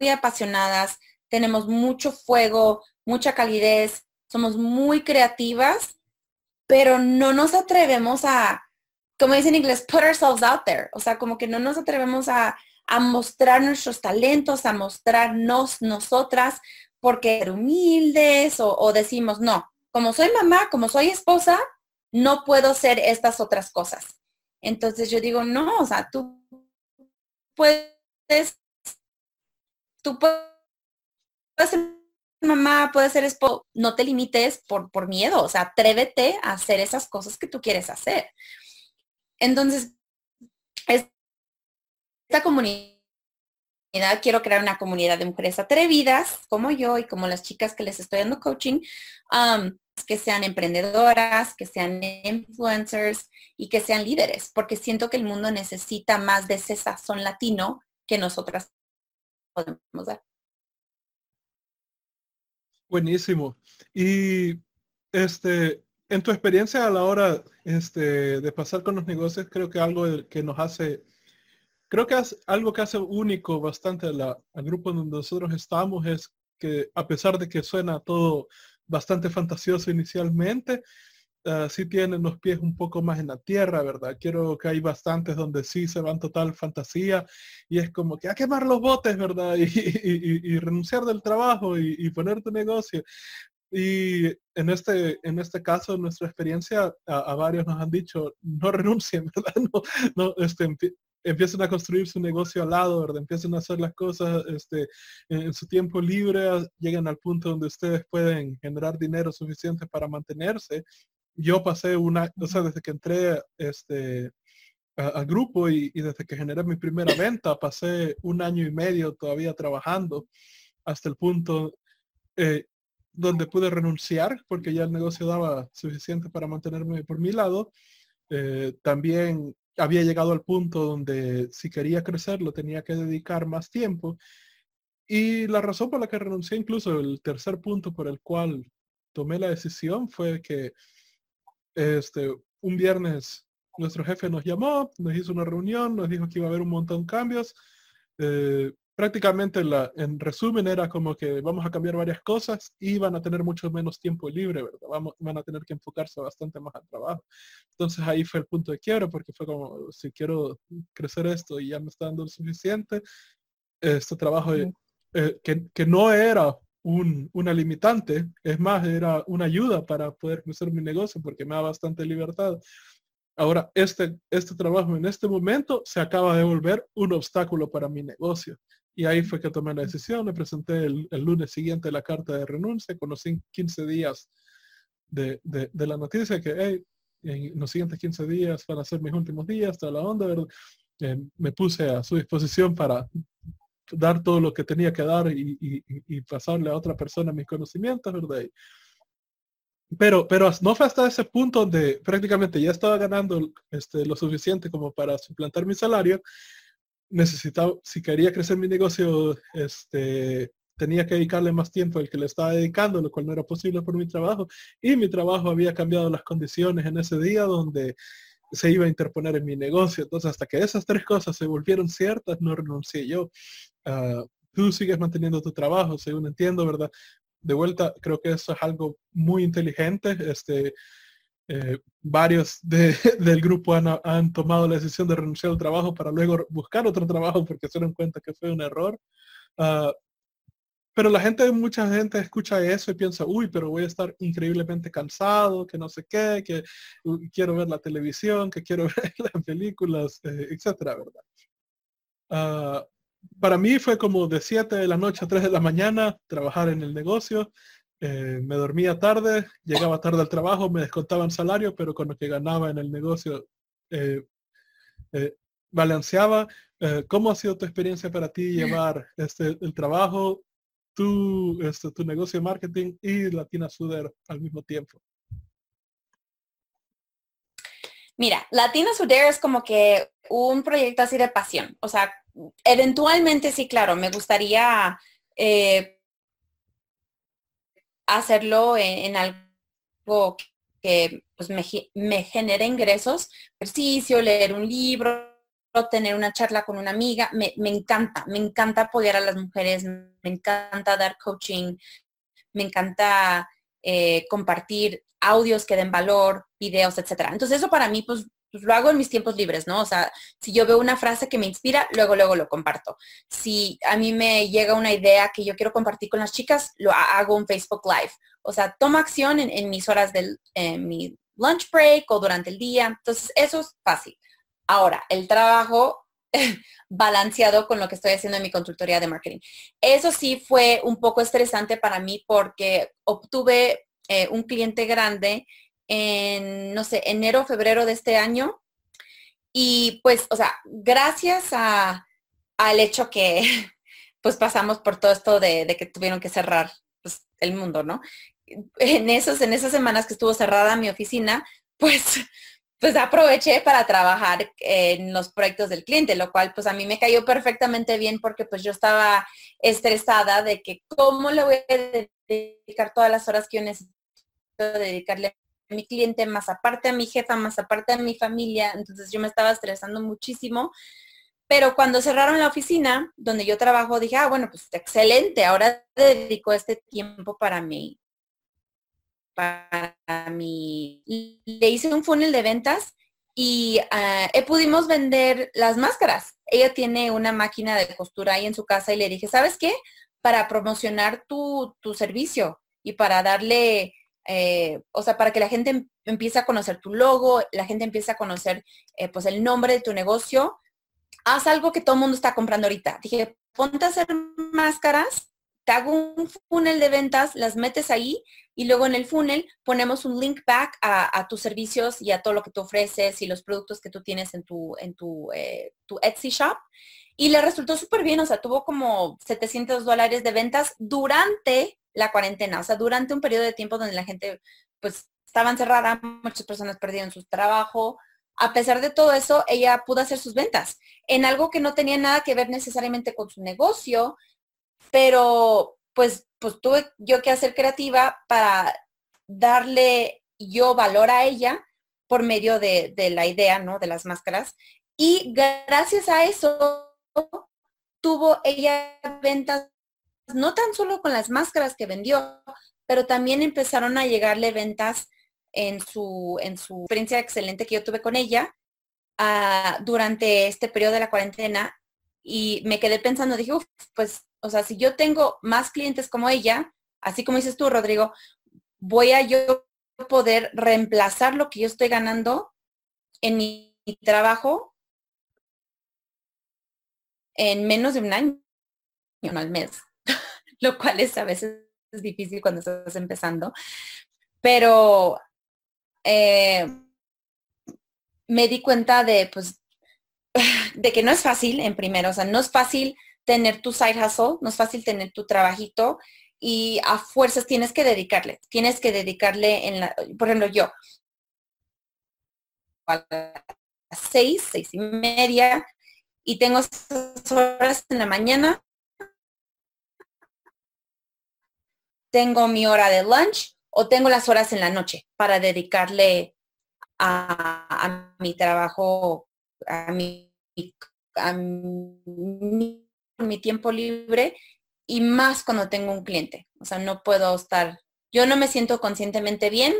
muy apasionadas, tenemos mucho fuego, mucha calidez, somos muy creativas, pero no nos atrevemos a, como dice en inglés, put ourselves out there. O sea, como que no nos atrevemos a, mostrar nuestros talentos, a mostrarnos nosotras, porque ser humildes o, decimos, no, como soy mamá, como soy esposa, no puedo ser estas otras cosas. Entonces yo digo, no, o sea, tú puedes, tú puedes ser mamá, puedes ser esposa, no te limites por, por miedo, o sea, atrévete a hacer esas cosas que tú quieres hacer. Entonces, esta comunidad, quiero crear una comunidad de mujeres atrevidas como yo y como las chicas que les estoy dando coaching, um, que sean emprendedoras, que sean influencers y que sean líderes, porque siento que el mundo necesita más de ese sazón latino que nosotras podemos dar. Buenísimo. Y este, en tu experiencia a la hora este, de pasar con los negocios, creo que algo que nos hace, creo que es algo que hace único bastante al grupo donde nosotros estamos es que a pesar de que suena todo bastante fantasioso inicialmente, uh, sí tienen los pies un poco más en la tierra, ¿verdad? Quiero que hay bastantes donde sí se van total fantasía y es como que a quemar los botes, ¿verdad? [laughs] Y, renunciar del trabajo y, poner tu negocio Y en este, en este caso, en nuestra experiencia, a, varios nos han dicho, no renuncien, [laughs] ¿verdad? No, no este, empiecen a construir su negocio al lado, ¿verdad? Empiecen a hacer las cosas este, en, su tiempo libre, lleguen al punto donde ustedes pueden generar dinero suficiente para mantenerse. Yo pasé una, o sea, desde que entré este, al grupo y, desde que generé mi primera venta, pasé un año y medio todavía trabajando hasta el punto eh, donde pude renunciar porque ya el negocio daba suficiente para mantenerme por mi lado. Eh, también había llegado al punto donde si quería crecer lo tenía que dedicar más tiempo. Y la razón por la que renuncié, incluso el tercer punto por el cual tomé la decisión fue que este, un viernes nuestro jefe nos llamó, nos hizo una reunión, nos dijo que iba a haber un montón de cambios. Eh, prácticamente la, en resumen era como que vamos a cambiar varias cosas y van a tener mucho menos tiempo libre, ¿verdad? Vamos, van a tener que enfocarse bastante más al trabajo. Entonces ahí fue el punto de quiero porque fue como, si quiero crecer esto y ya me está dando lo suficiente, este trabajo eh, que, que, no era un, una limitante, es más, era una ayuda para poder crecer mi negocio porque me da bastante libertad. Ahora, este, este trabajo en este momento se acaba de volver un obstáculo para mi negocio. Y ahí fue que tomé la decisión, me presenté el, lunes siguiente la carta de renuncia, conocí 15 días de, la noticia que en los siguientes 15 días van a ser mis últimos días, toda la onda, eh, me puse a su disposición para dar todo lo que tenía que dar y, pasarle a otra persona mis conocimientos, ¿verdad? pero, pero no fue hasta ese punto donde prácticamente ya estaba ganando este, lo suficiente como para suplantar mi salario necesitaba, si quería crecer mi negocio, este, tenía que dedicarle más tiempo al que le estaba dedicando, lo cual no era posible por mi trabajo. Y mi trabajo había cambiado las condiciones en ese día donde se iba a interponer en mi negocio. Entonces, hasta que esas tres cosas se volvieron ciertas, no renuncié yo. Ah, tú sigues manteniendo tu trabajo, según entiendo, ¿verdad? De vuelta, creo que eso es algo muy inteligente. Este, eh, varios [laughs] del grupo han, tomado la decisión de renunciar al trabajo para luego buscar otro trabajo porque se dieron cuenta que fue un error. Ah, pero la gente, mucha gente escucha eso y piensa, uy, pero voy a estar increíblemente cansado, que no sé qué, que quiero ver la televisión, que quiero [laughs] ver las películas, eh, etcétera, ¿verdad? Ah, para mí fue como de 7 de la noche a 3 de la mañana trabajar en el negocio eh, me dormía tarde, llegaba tarde al trabajo, me descontaban salario, pero con lo que ganaba en el negocio eh, balanceaba. ¿Cómo ha sido tu experiencia para ti llevar este, el trabajo, tu, este, tu negocio de marketing y Latina Suder al mismo tiempo? Mira, Latina Suder es como que un proyecto así de pasión. O sea, eventualmente sí, claro, me gustaría hacerlo en, algo que pues, me, me genere ingresos, ejercicio, leer un libro, tener una charla con una amiga, me, encanta, me encanta apoyar a las mujeres, me encanta dar coaching, me encanta eh, compartir audios que den valor, videos, etcétera. Entonces eso para mí pues pues lo hago en mis tiempos libres, ¿no? O sea, si yo veo una frase que me inspira, luego, luego lo comparto. Si a mí me llega una idea que yo quiero compartir con las chicas, lo hago en Facebook Live. O sea, tomo acción en, mis horas del mi lunch break o durante el día. Entonces, eso es fácil. Ahora, el trabajo [laughs] balanceado con lo que estoy haciendo en mi consultoría de marketing. Eso sí fue un poco estresante para mí porque obtuve eh, un cliente grande en, no sé, enero, febrero de este año. Y pues, o sea, gracias al hecho que [laughs] pues pasamos por todo esto de, que tuvieron que cerrar pues, el mundo, ¿no? En, esos, en esas semanas que estuvo cerrada mi oficina, pues, pues aproveché para trabajar en los proyectos del cliente, lo cual pues a mí me cayó perfectamente bien porque pues yo estaba estresada de que cómo le voy a dedicar todas las horas que yo necesito dedicarle mi cliente, más aparte a mi jefa, más aparte a mi familia. Entonces yo me estaba estresando muchísimo. Pero cuando cerraron la oficina donde yo trabajo, dije, ah, bueno, pues excelente, ahora dedico este tiempo para mí. Para mí. Le hice un funnel de ventas y uh, pudimos vender las máscaras. Ella tiene una máquina de costura ahí en su casa y le dije, ¿sabes qué? Para promocionar tu, tu servicio, y para darle, eh, o sea, para que la gente em, empiece a conocer tu logo, la gente empiece a conocer eh, pues el nombre de tu negocio, haz algo que todo el mundo está comprando ahorita. Dije, ponte a hacer máscaras, hago un funnel de ventas, las metes ahí y luego en el funnel ponemos un link back a, tus servicios y a todo lo que tú ofreces y los productos que tú tienes en tu, en tu, eh, tu Etsy shop. Y le resultó súper bien, o sea, tuvo como 700 dólares de ventas durante la cuarentena, o sea, durante un periodo de tiempo donde la gente pues estaba encerrada, muchas personas perdieron su trabajo. A pesar de todo eso, ella pudo hacer sus ventas en algo que no tenía nada que ver necesariamente con su negocio, pero pues, pues tuve yo que hacer creativa para darle yo valor a ella por medio de, de la idea, ¿no? De las máscaras. Y gracias a eso tuvo ella ventas no tan solo con las máscaras que vendió, pero también empezaron a llegarle ventas en su, en su experiencia excelente que yo tuve con ella ah, durante este periodo de la cuarentena. Y me quedé pensando, dije, pues, o sea, si yo tengo más clientes como ella, así como dices tú, Rodrigo, voy a yo poder reemplazar lo que yo estoy ganando en mi trabajo en menos de un año, no al mes, [laughs] lo cual es a veces difícil cuando estás empezando. Pero eh, me di cuenta de, pues, [laughs] de que no es fácil en primero, o sea, no es fácil tener tu side hustle, no es fácil tener tu trabajito y a fuerzas tienes que dedicarle, tienes que dedicarle en la, por ejemplo, yo, a las seis, seis y media, y tengo horas en la mañana, tengo mi hora de lunch o tengo las horas en la noche para dedicarle a, mi trabajo, a mi, a mi, mi tiempo libre y más cuando tengo un cliente. O sea, no puedo estar, yo no me siento conscientemente bien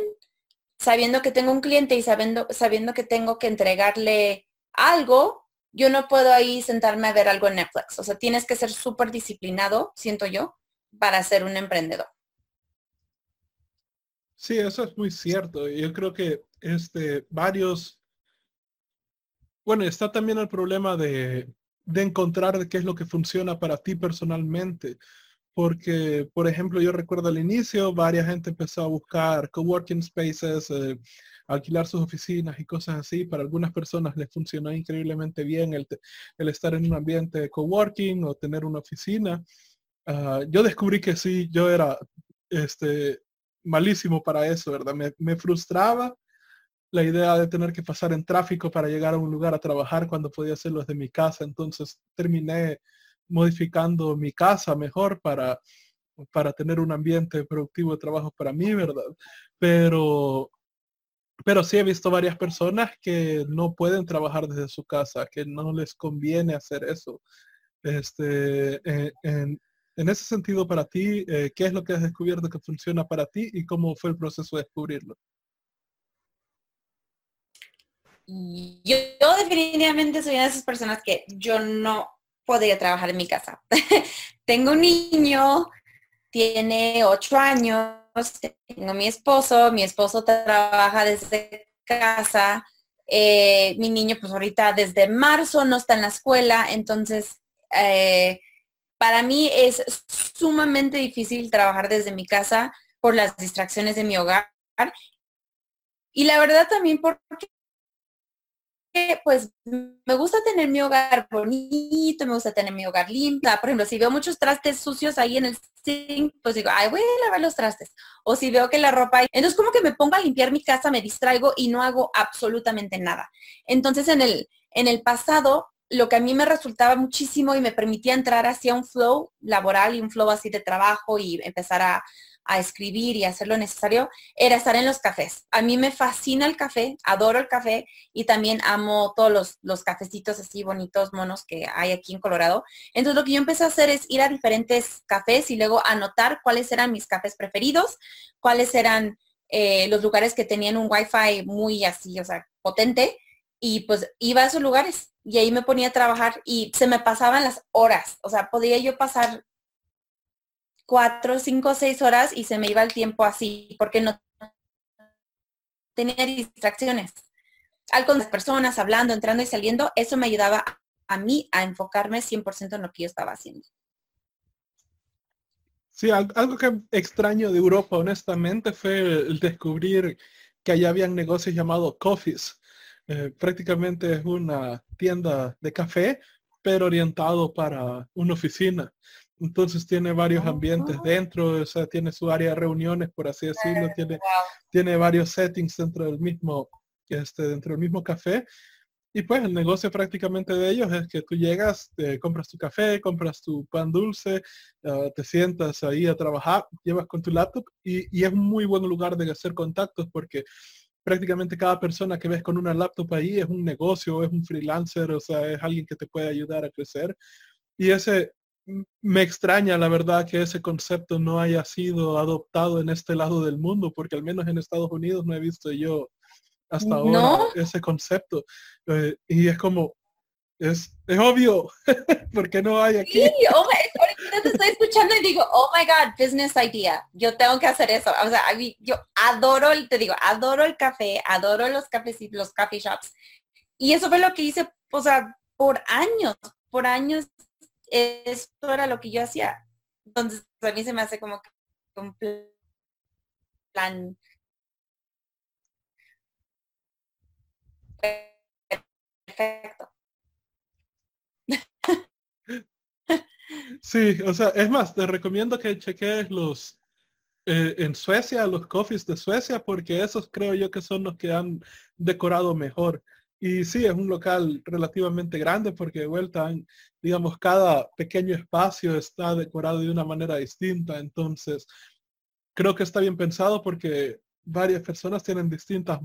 sabiendo que tengo un cliente y sabiendo, sabiendo que tengo que entregarle algo yo no puedo ahí sentarme a ver algo en Netflix. O sea, tienes que ser súper disciplinado, siento yo, para ser un emprendedor. Sí, eso es muy cierto. Yo creo que este, varios, bueno, está también el problema de, de encontrar qué es lo que funciona para ti personalmente. Porque, por ejemplo, yo recuerdo al inicio, varias gente empezó a buscar coworking spaces, eh, alquilar sus oficinas y cosas así. Para algunas personas les funcionó increíblemente bien el, estar en un ambiente de coworking o tener una oficina. Ah, yo descubrí que sí, yo era este, malísimo para eso, ¿verdad? Me, me, frustraba la idea de tener que pasar en tráfico para llegar a un lugar a trabajar cuando podía hacerlo desde mi casa. Entonces terminé modificando mi casa mejor para, para tener un ambiente productivo de trabajo para mí, ¿verdad? Pero pero sí he visto varias personas que no pueden trabajar desde su casa, que no les conviene hacer eso. Este, eh, en, ese sentido, para ti, eh, ¿qué es lo que has descubierto que funciona para ti y cómo fue el proceso de descubrirlo? Yo, yo definitivamente soy una de esas personas que yo no podría trabajar en mi casa. [laughs] Tengo un niño, tiene ocho años, tengo mi esposo, mi esposo trabaja desde casa, eh, mi niño pues ahorita desde marzo no está en la escuela, entonces eh, para mí es sumamente difícil trabajar desde mi casa por las distracciones de mi hogar. Y la verdad también porque pues me gusta tener mi hogar bonito, me gusta tener mi hogar limpio. Por ejemplo, si veo muchos trastes sucios ahí en el sink, pues digo, ay, voy a lavar los trastes. O si veo que la ropa, entonces como que me pongo a limpiar mi casa, me distraigo y no hago absolutamente nada. Entonces en el, en el pasado, lo que a mí me resultaba muchísimo y me permitía entrar hacia un flow laboral y un flow así de trabajo y empezar a, a escribir y hacer lo necesario, era estar en los cafés. A mí me fascina el café, adoro el café y también amo todos los, los cafecitos así bonitos, monos que hay aquí en Colorado. Entonces lo que yo empecé a hacer es ir a diferentes cafés y luego anotar cuáles eran mis cafés preferidos, cuáles eran eh, los lugares que tenían un wifi muy así, o sea, potente. Y pues iba a esos lugares y ahí me ponía a trabajar y se me pasaban las horas. O sea, podía yo pasar cuatro, cinco, seis horas y se me iba el tiempo así, porque no tenía distracciones. Al con las personas, hablando, entrando y saliendo, eso me ayudaba a mí a enfocarme 100% en lo que yo estaba haciendo. Sí, algo que extraño de Europa, honestamente, fue el descubrir que allá habían negocios llamados coffees. Eh, prácticamente es una tienda de café, pero orientado para una oficina. Entonces tiene varios ambientes dentro, o sea, tiene su área de reuniones, por así decirlo, tiene, tiene varios settings dentro del mismo, este, dentro del mismo café. Y pues el negocio prácticamente de ellos es que tú llegas, te compras tu café, compras tu pan dulce, ah, te sientas ahí a trabajar, llevas con tu laptop y, es un muy buen lugar de hacer contactos porque prácticamente cada persona que ves con una laptop ahí es un negocio, es un freelancer, o sea, es alguien que te puede ayudar a crecer. Y ese, me extraña la verdad que ese concepto no haya sido adoptado en este lado del mundo, porque al menos en Estados Unidos no he visto yo hasta ahora ese concepto. Eh, y es como, es, es obvio, [laughs] porque no hay aquí. Sí, oh te estoy escuchando y digo, oh my God, business idea. Yo tengo que hacer eso. O sea, yo adoro, te digo, adoro el café, adoro los cafés y los coffee shops. Y eso fue lo que hice, o sea, por años, por años, esto era lo que yo hacía. Entonces, a mí se me hace como que un plan perfecto. Sí, o sea, es más, te recomiendo que cheques los eh, en Suecia, los coffees de Suecia, porque esos creo yo que son los que han decorado mejor. Y sí, es un local relativamente grande porque de vuelta, digamos, cada pequeño espacio está decorado de una manera distinta. Entonces, creo que está bien pensado porque varias personas tienen distintas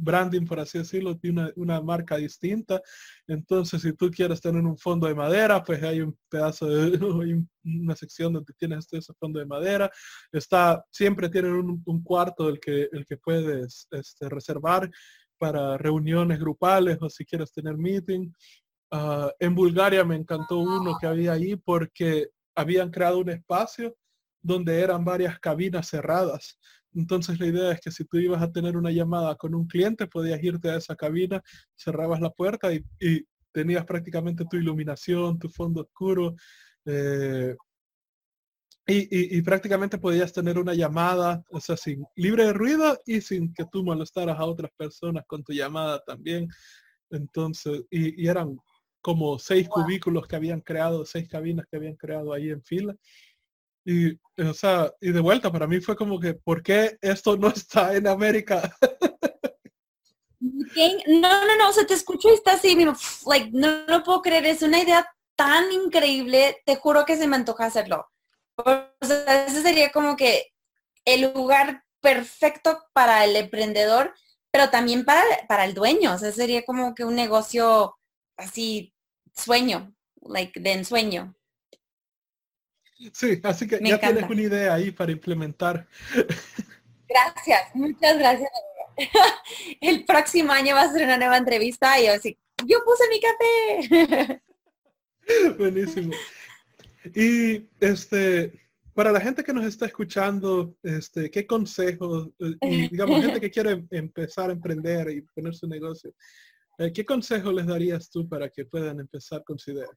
branding, por así decirlo, tiene una, marca distinta. Entonces, si tú quieres tener un fondo de madera, pues hay un pedazo de [laughs] una sección donde tienes este, ese fondo de madera. Está, siempre tienen un, cuarto el que, el que puedes este, reservar para reuniones grupales o si quieres tener meeting. Ah, en Bulgaria me encantó uno que había ahí porque habían creado un espacio donde eran varias cabinas cerradas. Entonces la idea es que si tú ibas a tener una llamada con un cliente, podías irte a esa cabina, cerrabas la puerta y, tenías prácticamente tu iluminación, tu fondo oscuro. Eh, y, prácticamente podías tener una llamada, o sea, sin libre de ruido y sin que tú molestaras a otras personas con tu llamada también. Entonces, y, eran como seis cubículos que habían creado, seis cabinas que habían creado ahí en fila. Y, o sea, y de vuelta, para mí fue como que, ¿por qué esto no está en América? [laughs] No, no, no, o sea, te escucho y está así, like, no lo puedo creer, es una idea tan increíble, te juro que se me antoja hacerlo. O sea, ese sería como que el lugar perfecto para el emprendedor, pero también para, para el dueño, o sea, sería como que un negocio así, sueño, like, de ensueño. Sí, así que ya tienes una idea ahí para implementar. Gracias, muchas gracias. [laughs] El próximo año va a ser una nueva entrevista y yo así, yo puse mi café. [laughs] Buenísimo. Y este, para la gente que nos está escuchando, este, ¿qué consejos, eh, y digamos, gente que quiere [laughs] empezar a emprender y poner su negocio, eh, ¿qué consejo les darías tú para que puedan empezar con su idea?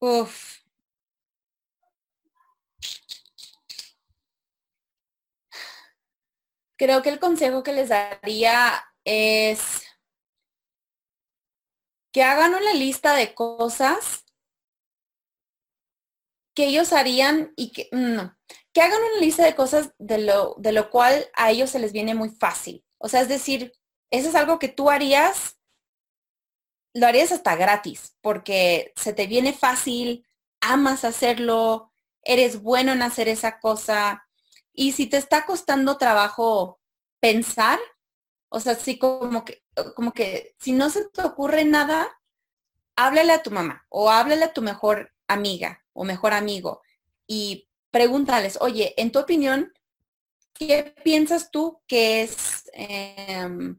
Uf, creo que el consejo que les daría es que hagan una lista de cosas que ellos harían y que no, que hagan una lista de cosas de lo, de lo cual a ellos se les viene muy fácil. O sea, es decir, eso es algo que tú harías, lo harías hasta gratis, porque se te viene fácil, amas hacerlo, eres bueno en hacer esa cosa, y si te está costando trabajo pensar, o sea, sí como que, como que si no se te ocurre nada, háblale a tu mamá o háblale a tu mejor amiga o mejor amigo y pregúntales, oye, en tu opinión, ¿qué piensas tú que es em,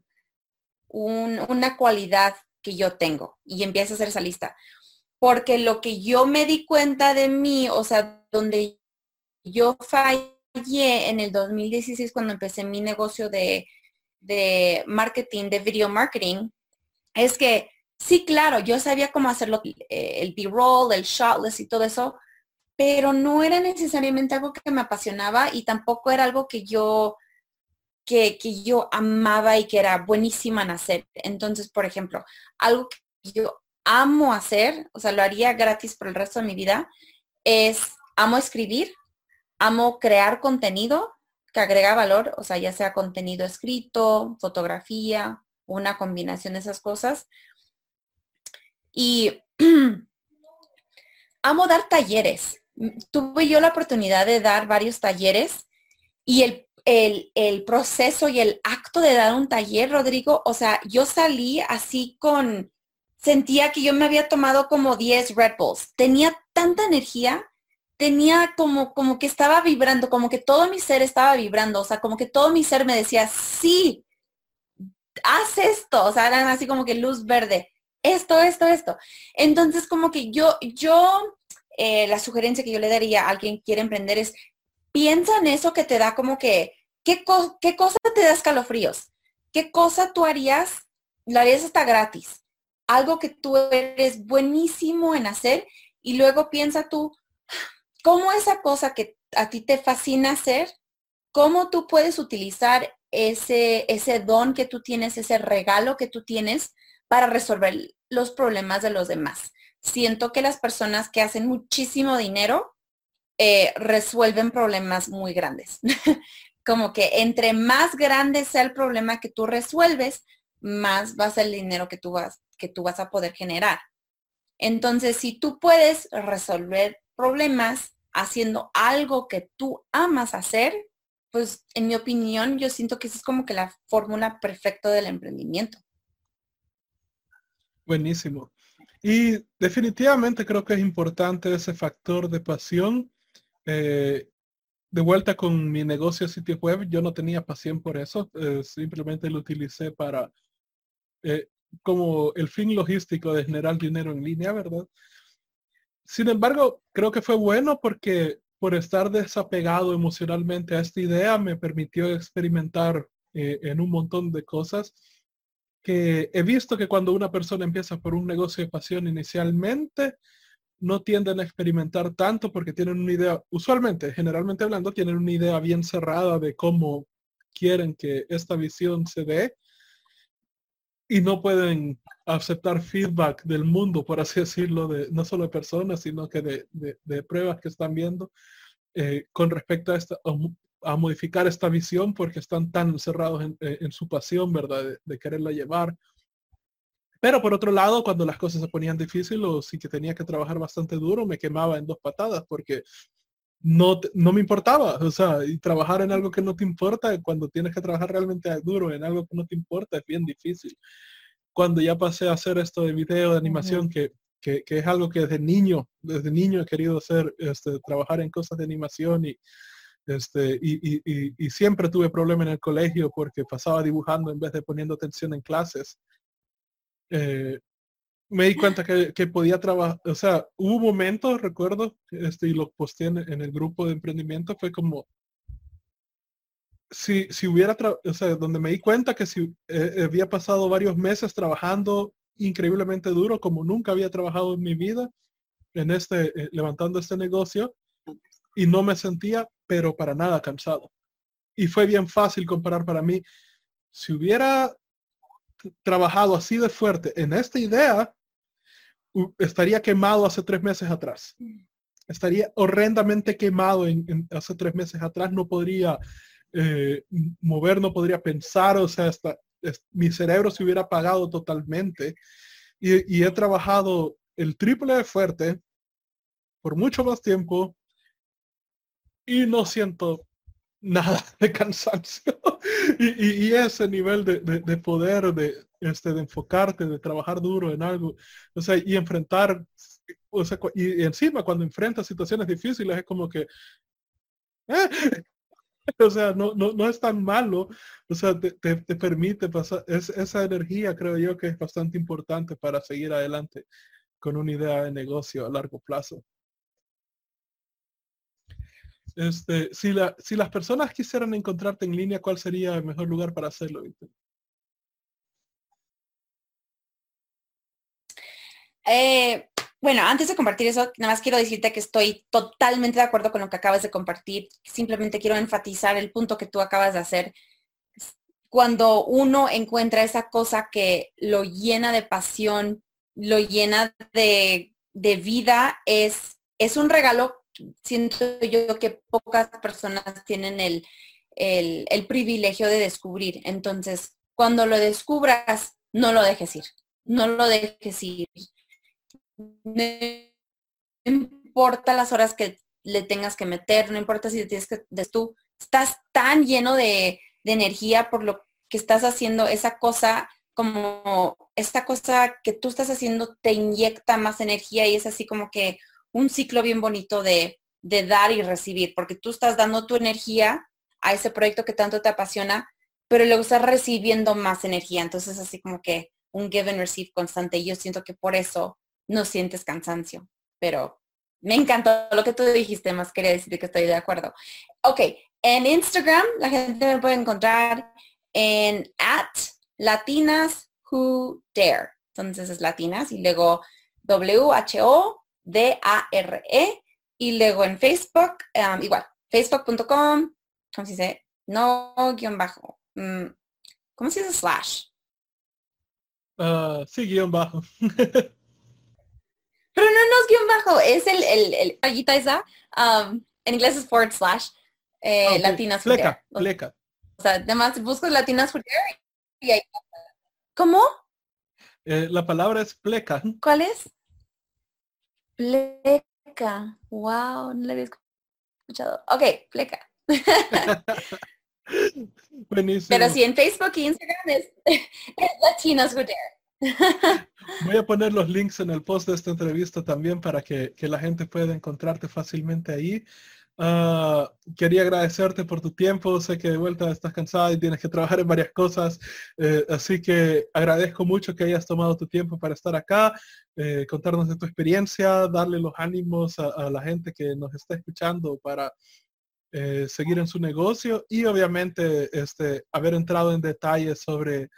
una cualidad que yo tengo? Y empieza a hacer esa lista. Porque lo que yo me di cuenta de mí, o sea, donde yo fallé en el 2016 cuando empecé mi negocio de, de marketing, de video marketing, es que sí, claro, yo sabía cómo hacerlo, eh, el B-roll, el shotless y todo eso, pero no era necesariamente algo que me apasionaba y tampoco era algo que yo que, que, yo amaba y que era buenísima en hacer. Entonces, por ejemplo, algo que yo amo hacer, o sea, lo haría gratis por el resto de mi vida, es amo escribir, amo crear contenido que agrega valor, o sea, ya sea contenido escrito, fotografía, una combinación de esas cosas. Y [clears throat] amo dar talleres. Tuve yo la oportunidad de dar varios talleres y el, el, el, proceso y el acto de dar un taller, Rodrigo, o sea, yo salí así con, sentía que yo me había tomado como 10 Red Bulls. Tenía tanta energía tenía como, como que estaba vibrando, como que todo mi ser estaba vibrando, o sea, como que todo mi ser me decía, sí, haz esto, o sea, eran así como que luz verde, esto, esto, esto. Entonces, como que yo, yo, eh, la sugerencia que yo le daría a alguien que quiere emprender es, piensa en eso que te da como que, ¿qué, qué cosa te da escalofríos? ¿Qué cosa tú harías? Lo harías hasta gratis. Algo que tú eres buenísimo en hacer y luego piensa tú, cómo esa cosa que a ti te fascina hacer, cómo tú puedes utilizar ese, ese don que tú tienes, ese regalo que tú tienes para resolver los problemas de los demás. Siento que las personas que hacen muchísimo dinero eh, resuelven problemas muy grandes. [laughs] Como que entre más grande sea el problema que tú resuelves, más va a ser el dinero que tú vas, que tú vas a poder generar. Entonces, si tú puedes resolver problemas haciendo algo que tú amas hacer, pues en mi opinión yo siento que esa es como que la fórmula perfecta del emprendimiento. Buenísimo. Y definitivamente creo que es importante ese factor de pasión. Eh, de vuelta con mi negocio sitio web, yo no tenía pasión por eso, eh, simplemente lo utilicé para eh, como el fin logístico de generar dinero en línea, ¿verdad? Sin embargo, creo que fue bueno porque por estar desapegado emocionalmente a esta idea me permitió experimentar en un montón de cosas que he visto que cuando una persona empieza por un negocio de pasión inicialmente, no tienden a experimentar tanto porque tienen una idea, usualmente, generalmente hablando, tienen una idea bien cerrada de cómo quieren que esta visión se dé y no pueden aceptar feedback del mundo, por así decirlo, de no solo de personas, sino que de, pruebas que están viendo eh, con respecto a, esta, a, modificar esta visión porque están tan cerrados en, eh, su pasión, ¿verdad? De, quererla llevar. Pero por otro lado, cuando las cosas se ponían difíciles o sí que tenía que trabajar bastante duro, me quemaba en dos patadas porque no, no me importaba. O sea, y trabajar en algo que no te importa, cuando tienes que trabajar realmente duro en algo que no te importa, es bien difícil cuando ya pasé a hacer esto de video, de animación, que, es algo que desde niño, desde niño he querido hacer, este, trabajar en cosas de animación y, este, y, siempre tuve problemas en el colegio porque pasaba dibujando en vez de poniendo atención en clases. Eh, me di cuenta que, podía trabajar, o sea, hubo momentos, recuerdo, este, y lo posté en, en, el grupo de emprendimiento, fue como, si, si hubiera, o sea, donde me di cuenta que si eh, había pasado varios meses trabajando increíblemente duro, como nunca había trabajado en mi vida, en este, eh, levantando este negocio, y no me sentía, pero para nada cansado. Y fue bien fácil comparar para mí. Si hubiera trabajado así de fuerte en esta idea, estaría quemado hace tres meses atrás. Estaría horrendamente quemado en hace tres meses atrás. No podría eh, mover, no podría pensar, o sea, hasta mi cerebro se hubiera apagado totalmente. Y, he trabajado el triple de fuerte por mucho más tiempo y no siento nada [laughs] de cansancio. [laughs] y, ese nivel de, poder, de, este, de enfocarte, de trabajar duro en algo, o sea, y enfrentar, o sea, y, encima cuando enfrentas situaciones difíciles es como que, [laughs] o sea, no, no, no es tan malo, o sea, te, te, permite pasar, es, esa energía creo yo que es bastante importante para seguir adelante con una idea de negocio a largo plazo. Este, si, la, si las personas quisieran encontrarte en línea, ¿cuál sería el mejor lugar para hacerlo, Eh, bueno, antes de compartir eso, nada más quiero decirte que estoy totalmente de acuerdo con lo que acabas de compartir. Simplemente quiero enfatizar el punto que tú acabas de hacer. Cuando uno encuentra esa cosa que lo llena de pasión, lo llena de, vida, es, es un regalo. Siento yo que pocas personas tienen el, el privilegio de descubrir. Entonces, cuando lo descubras, no lo dejes ir. No lo dejes ir no importa las horas que le tengas que meter, no importa si tienes que, tú estás tan lleno de, energía por lo que estás haciendo, esa cosa como esta cosa que tú estás haciendo te inyecta más energía y es así como que un ciclo bien bonito de, de, dar y recibir, porque tú estás dando tu energía a ese proyecto que tanto te apasiona, pero luego estás recibiendo más energía. Entonces así como que un give and receive constante. Yo siento que por eso no sientes cansancio. Pero me encantó lo que tú dijiste, más quería decirte que estoy de acuerdo. Ok, en Instagram la gente me puede encontrar en at latinas who dare. Entonces es latinas y luego W-H-O-D-A-R-E y luego en Facebook, um, igual, facebook.com, ¿cómo se dice? No guion bajo. Mm, ¿Cómo se dice slash? Uh, sí, guion bajo. [laughs] Pero no, no es guion bajo, es el, el, el esa. Um, en inglés es forward slash eh, ah, latinas pleca, pleca. O sea, además busco latinas for y ahí. ¿Cómo? Eh, la palabra es pleca. ¿Cuál es? Pleca. Wow, no la había escuchado. Ok, pleca. [laughs] Buenísimo. Pero sí, en Facebook y Instagram es, [laughs] es Latinas Who Dare. Voy a poner los links en el post de esta entrevista también para que, la gente pueda encontrarte fácilmente ahí. Ah, quería agradecerte por tu tiempo. Sé que de vuelta estás cansada y tienes que trabajar en varias cosas. Eh, así que agradezco mucho que hayas tomado tu tiempo para estar acá, eh, contarnos de tu experiencia, darle los ánimos a, la gente que nos está escuchando para eh, seguir en su negocio y obviamente este, haber entrado en detalles sobre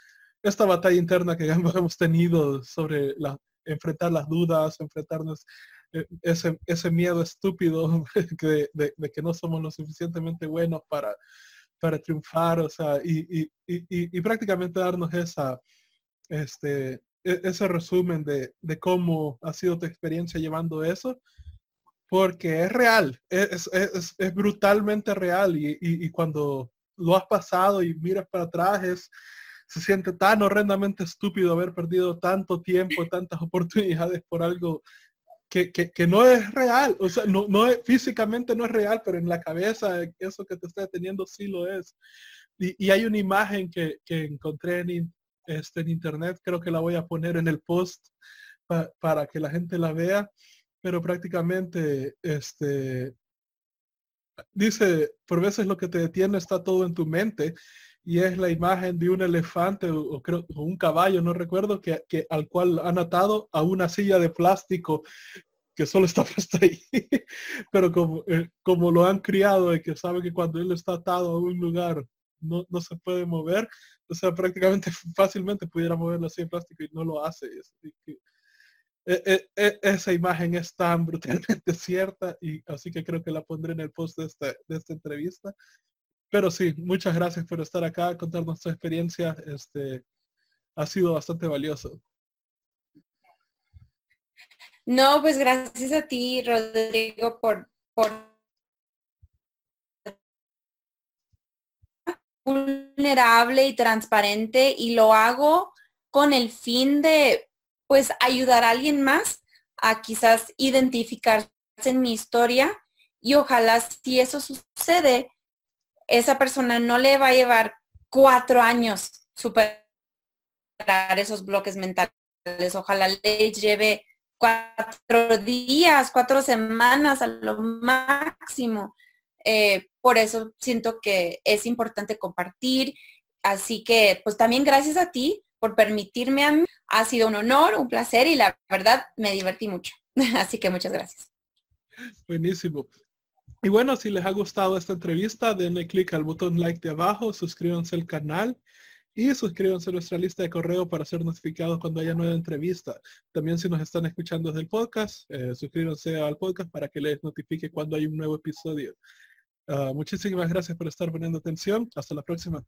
esta batalla interna que [laughs] hemos tenido sobre la, enfrentar las dudas, enfrentarnos ese, ese miedo estúpido [laughs] de, de, que no somos lo suficientemente buenos para, para triunfar, o sea, y, y, y, y prácticamente darnos esa, este, e, ese resumen de, de, cómo ha sido tu experiencia llevando eso, porque es real, es, es, es brutalmente real y, cuando lo has pasado y miras para atrás es se siente tan horrendamente estúpido haber perdido tanto tiempo, tantas [laughs] oportunidades por algo que, no es real. O sea, no, no es, físicamente no es real, pero en la cabeza eso que te está deteniendo sí lo es. Y, hay una imagen que, encontré en, este, en internet, creo que la voy a poner en el post para que la gente la vea, pero prácticamente este, dice, por veces lo que te detiene está todo en tu mente y es la imagen de un elefante o, creo un caballo, no recuerdo, que, al cual han atado a una silla de plástico que solo está [laughs] puesta ahí. Pero como, eh, como lo han criado y que sabe que cuando él está atado a un lugar no, se puede mover, o sea, prácticamente [laughs] fácilmente pudiera mover la silla de plástico y no lo hace. E, e, e, esa imagen es tan [laughs] brutalmente cierta y así que creo que la pondré en el post de esta, de esta entrevista pero sí, muchas gracias por estar acá, contarnos tu experiencia. Este, ha sido bastante valioso. No, pues gracias a ti, Rodrigo, por, por vulnerable y transparente y lo hago con el fin de pues ayudar a alguien más a quizás identificarse en mi historia y ojalá si eso sucede esa persona no le va a llevar cuatro años superar esos bloques mentales. Ojalá le lleve cuatro días, cuatro semanas a lo máximo. Eh, por eso siento que es importante compartir. Así que, pues también gracias a ti por permitirme a mí. Ha sido un honor, un placer y la verdad me divertí mucho. [laughs] Así que muchas gracias. Buenísimo. Y bueno, si les ha gustado esta entrevista, denle clic al botón like de abajo, suscríbanse al canal y suscríbanse a nuestra lista de correo para ser notificados cuando haya nueva entrevista. También si nos están escuchando desde el podcast, eh, suscríbanse al podcast para que les notifique cuando hay un nuevo episodio. Ah, muchísimas gracias por estar poniendo atención. Hasta la próxima.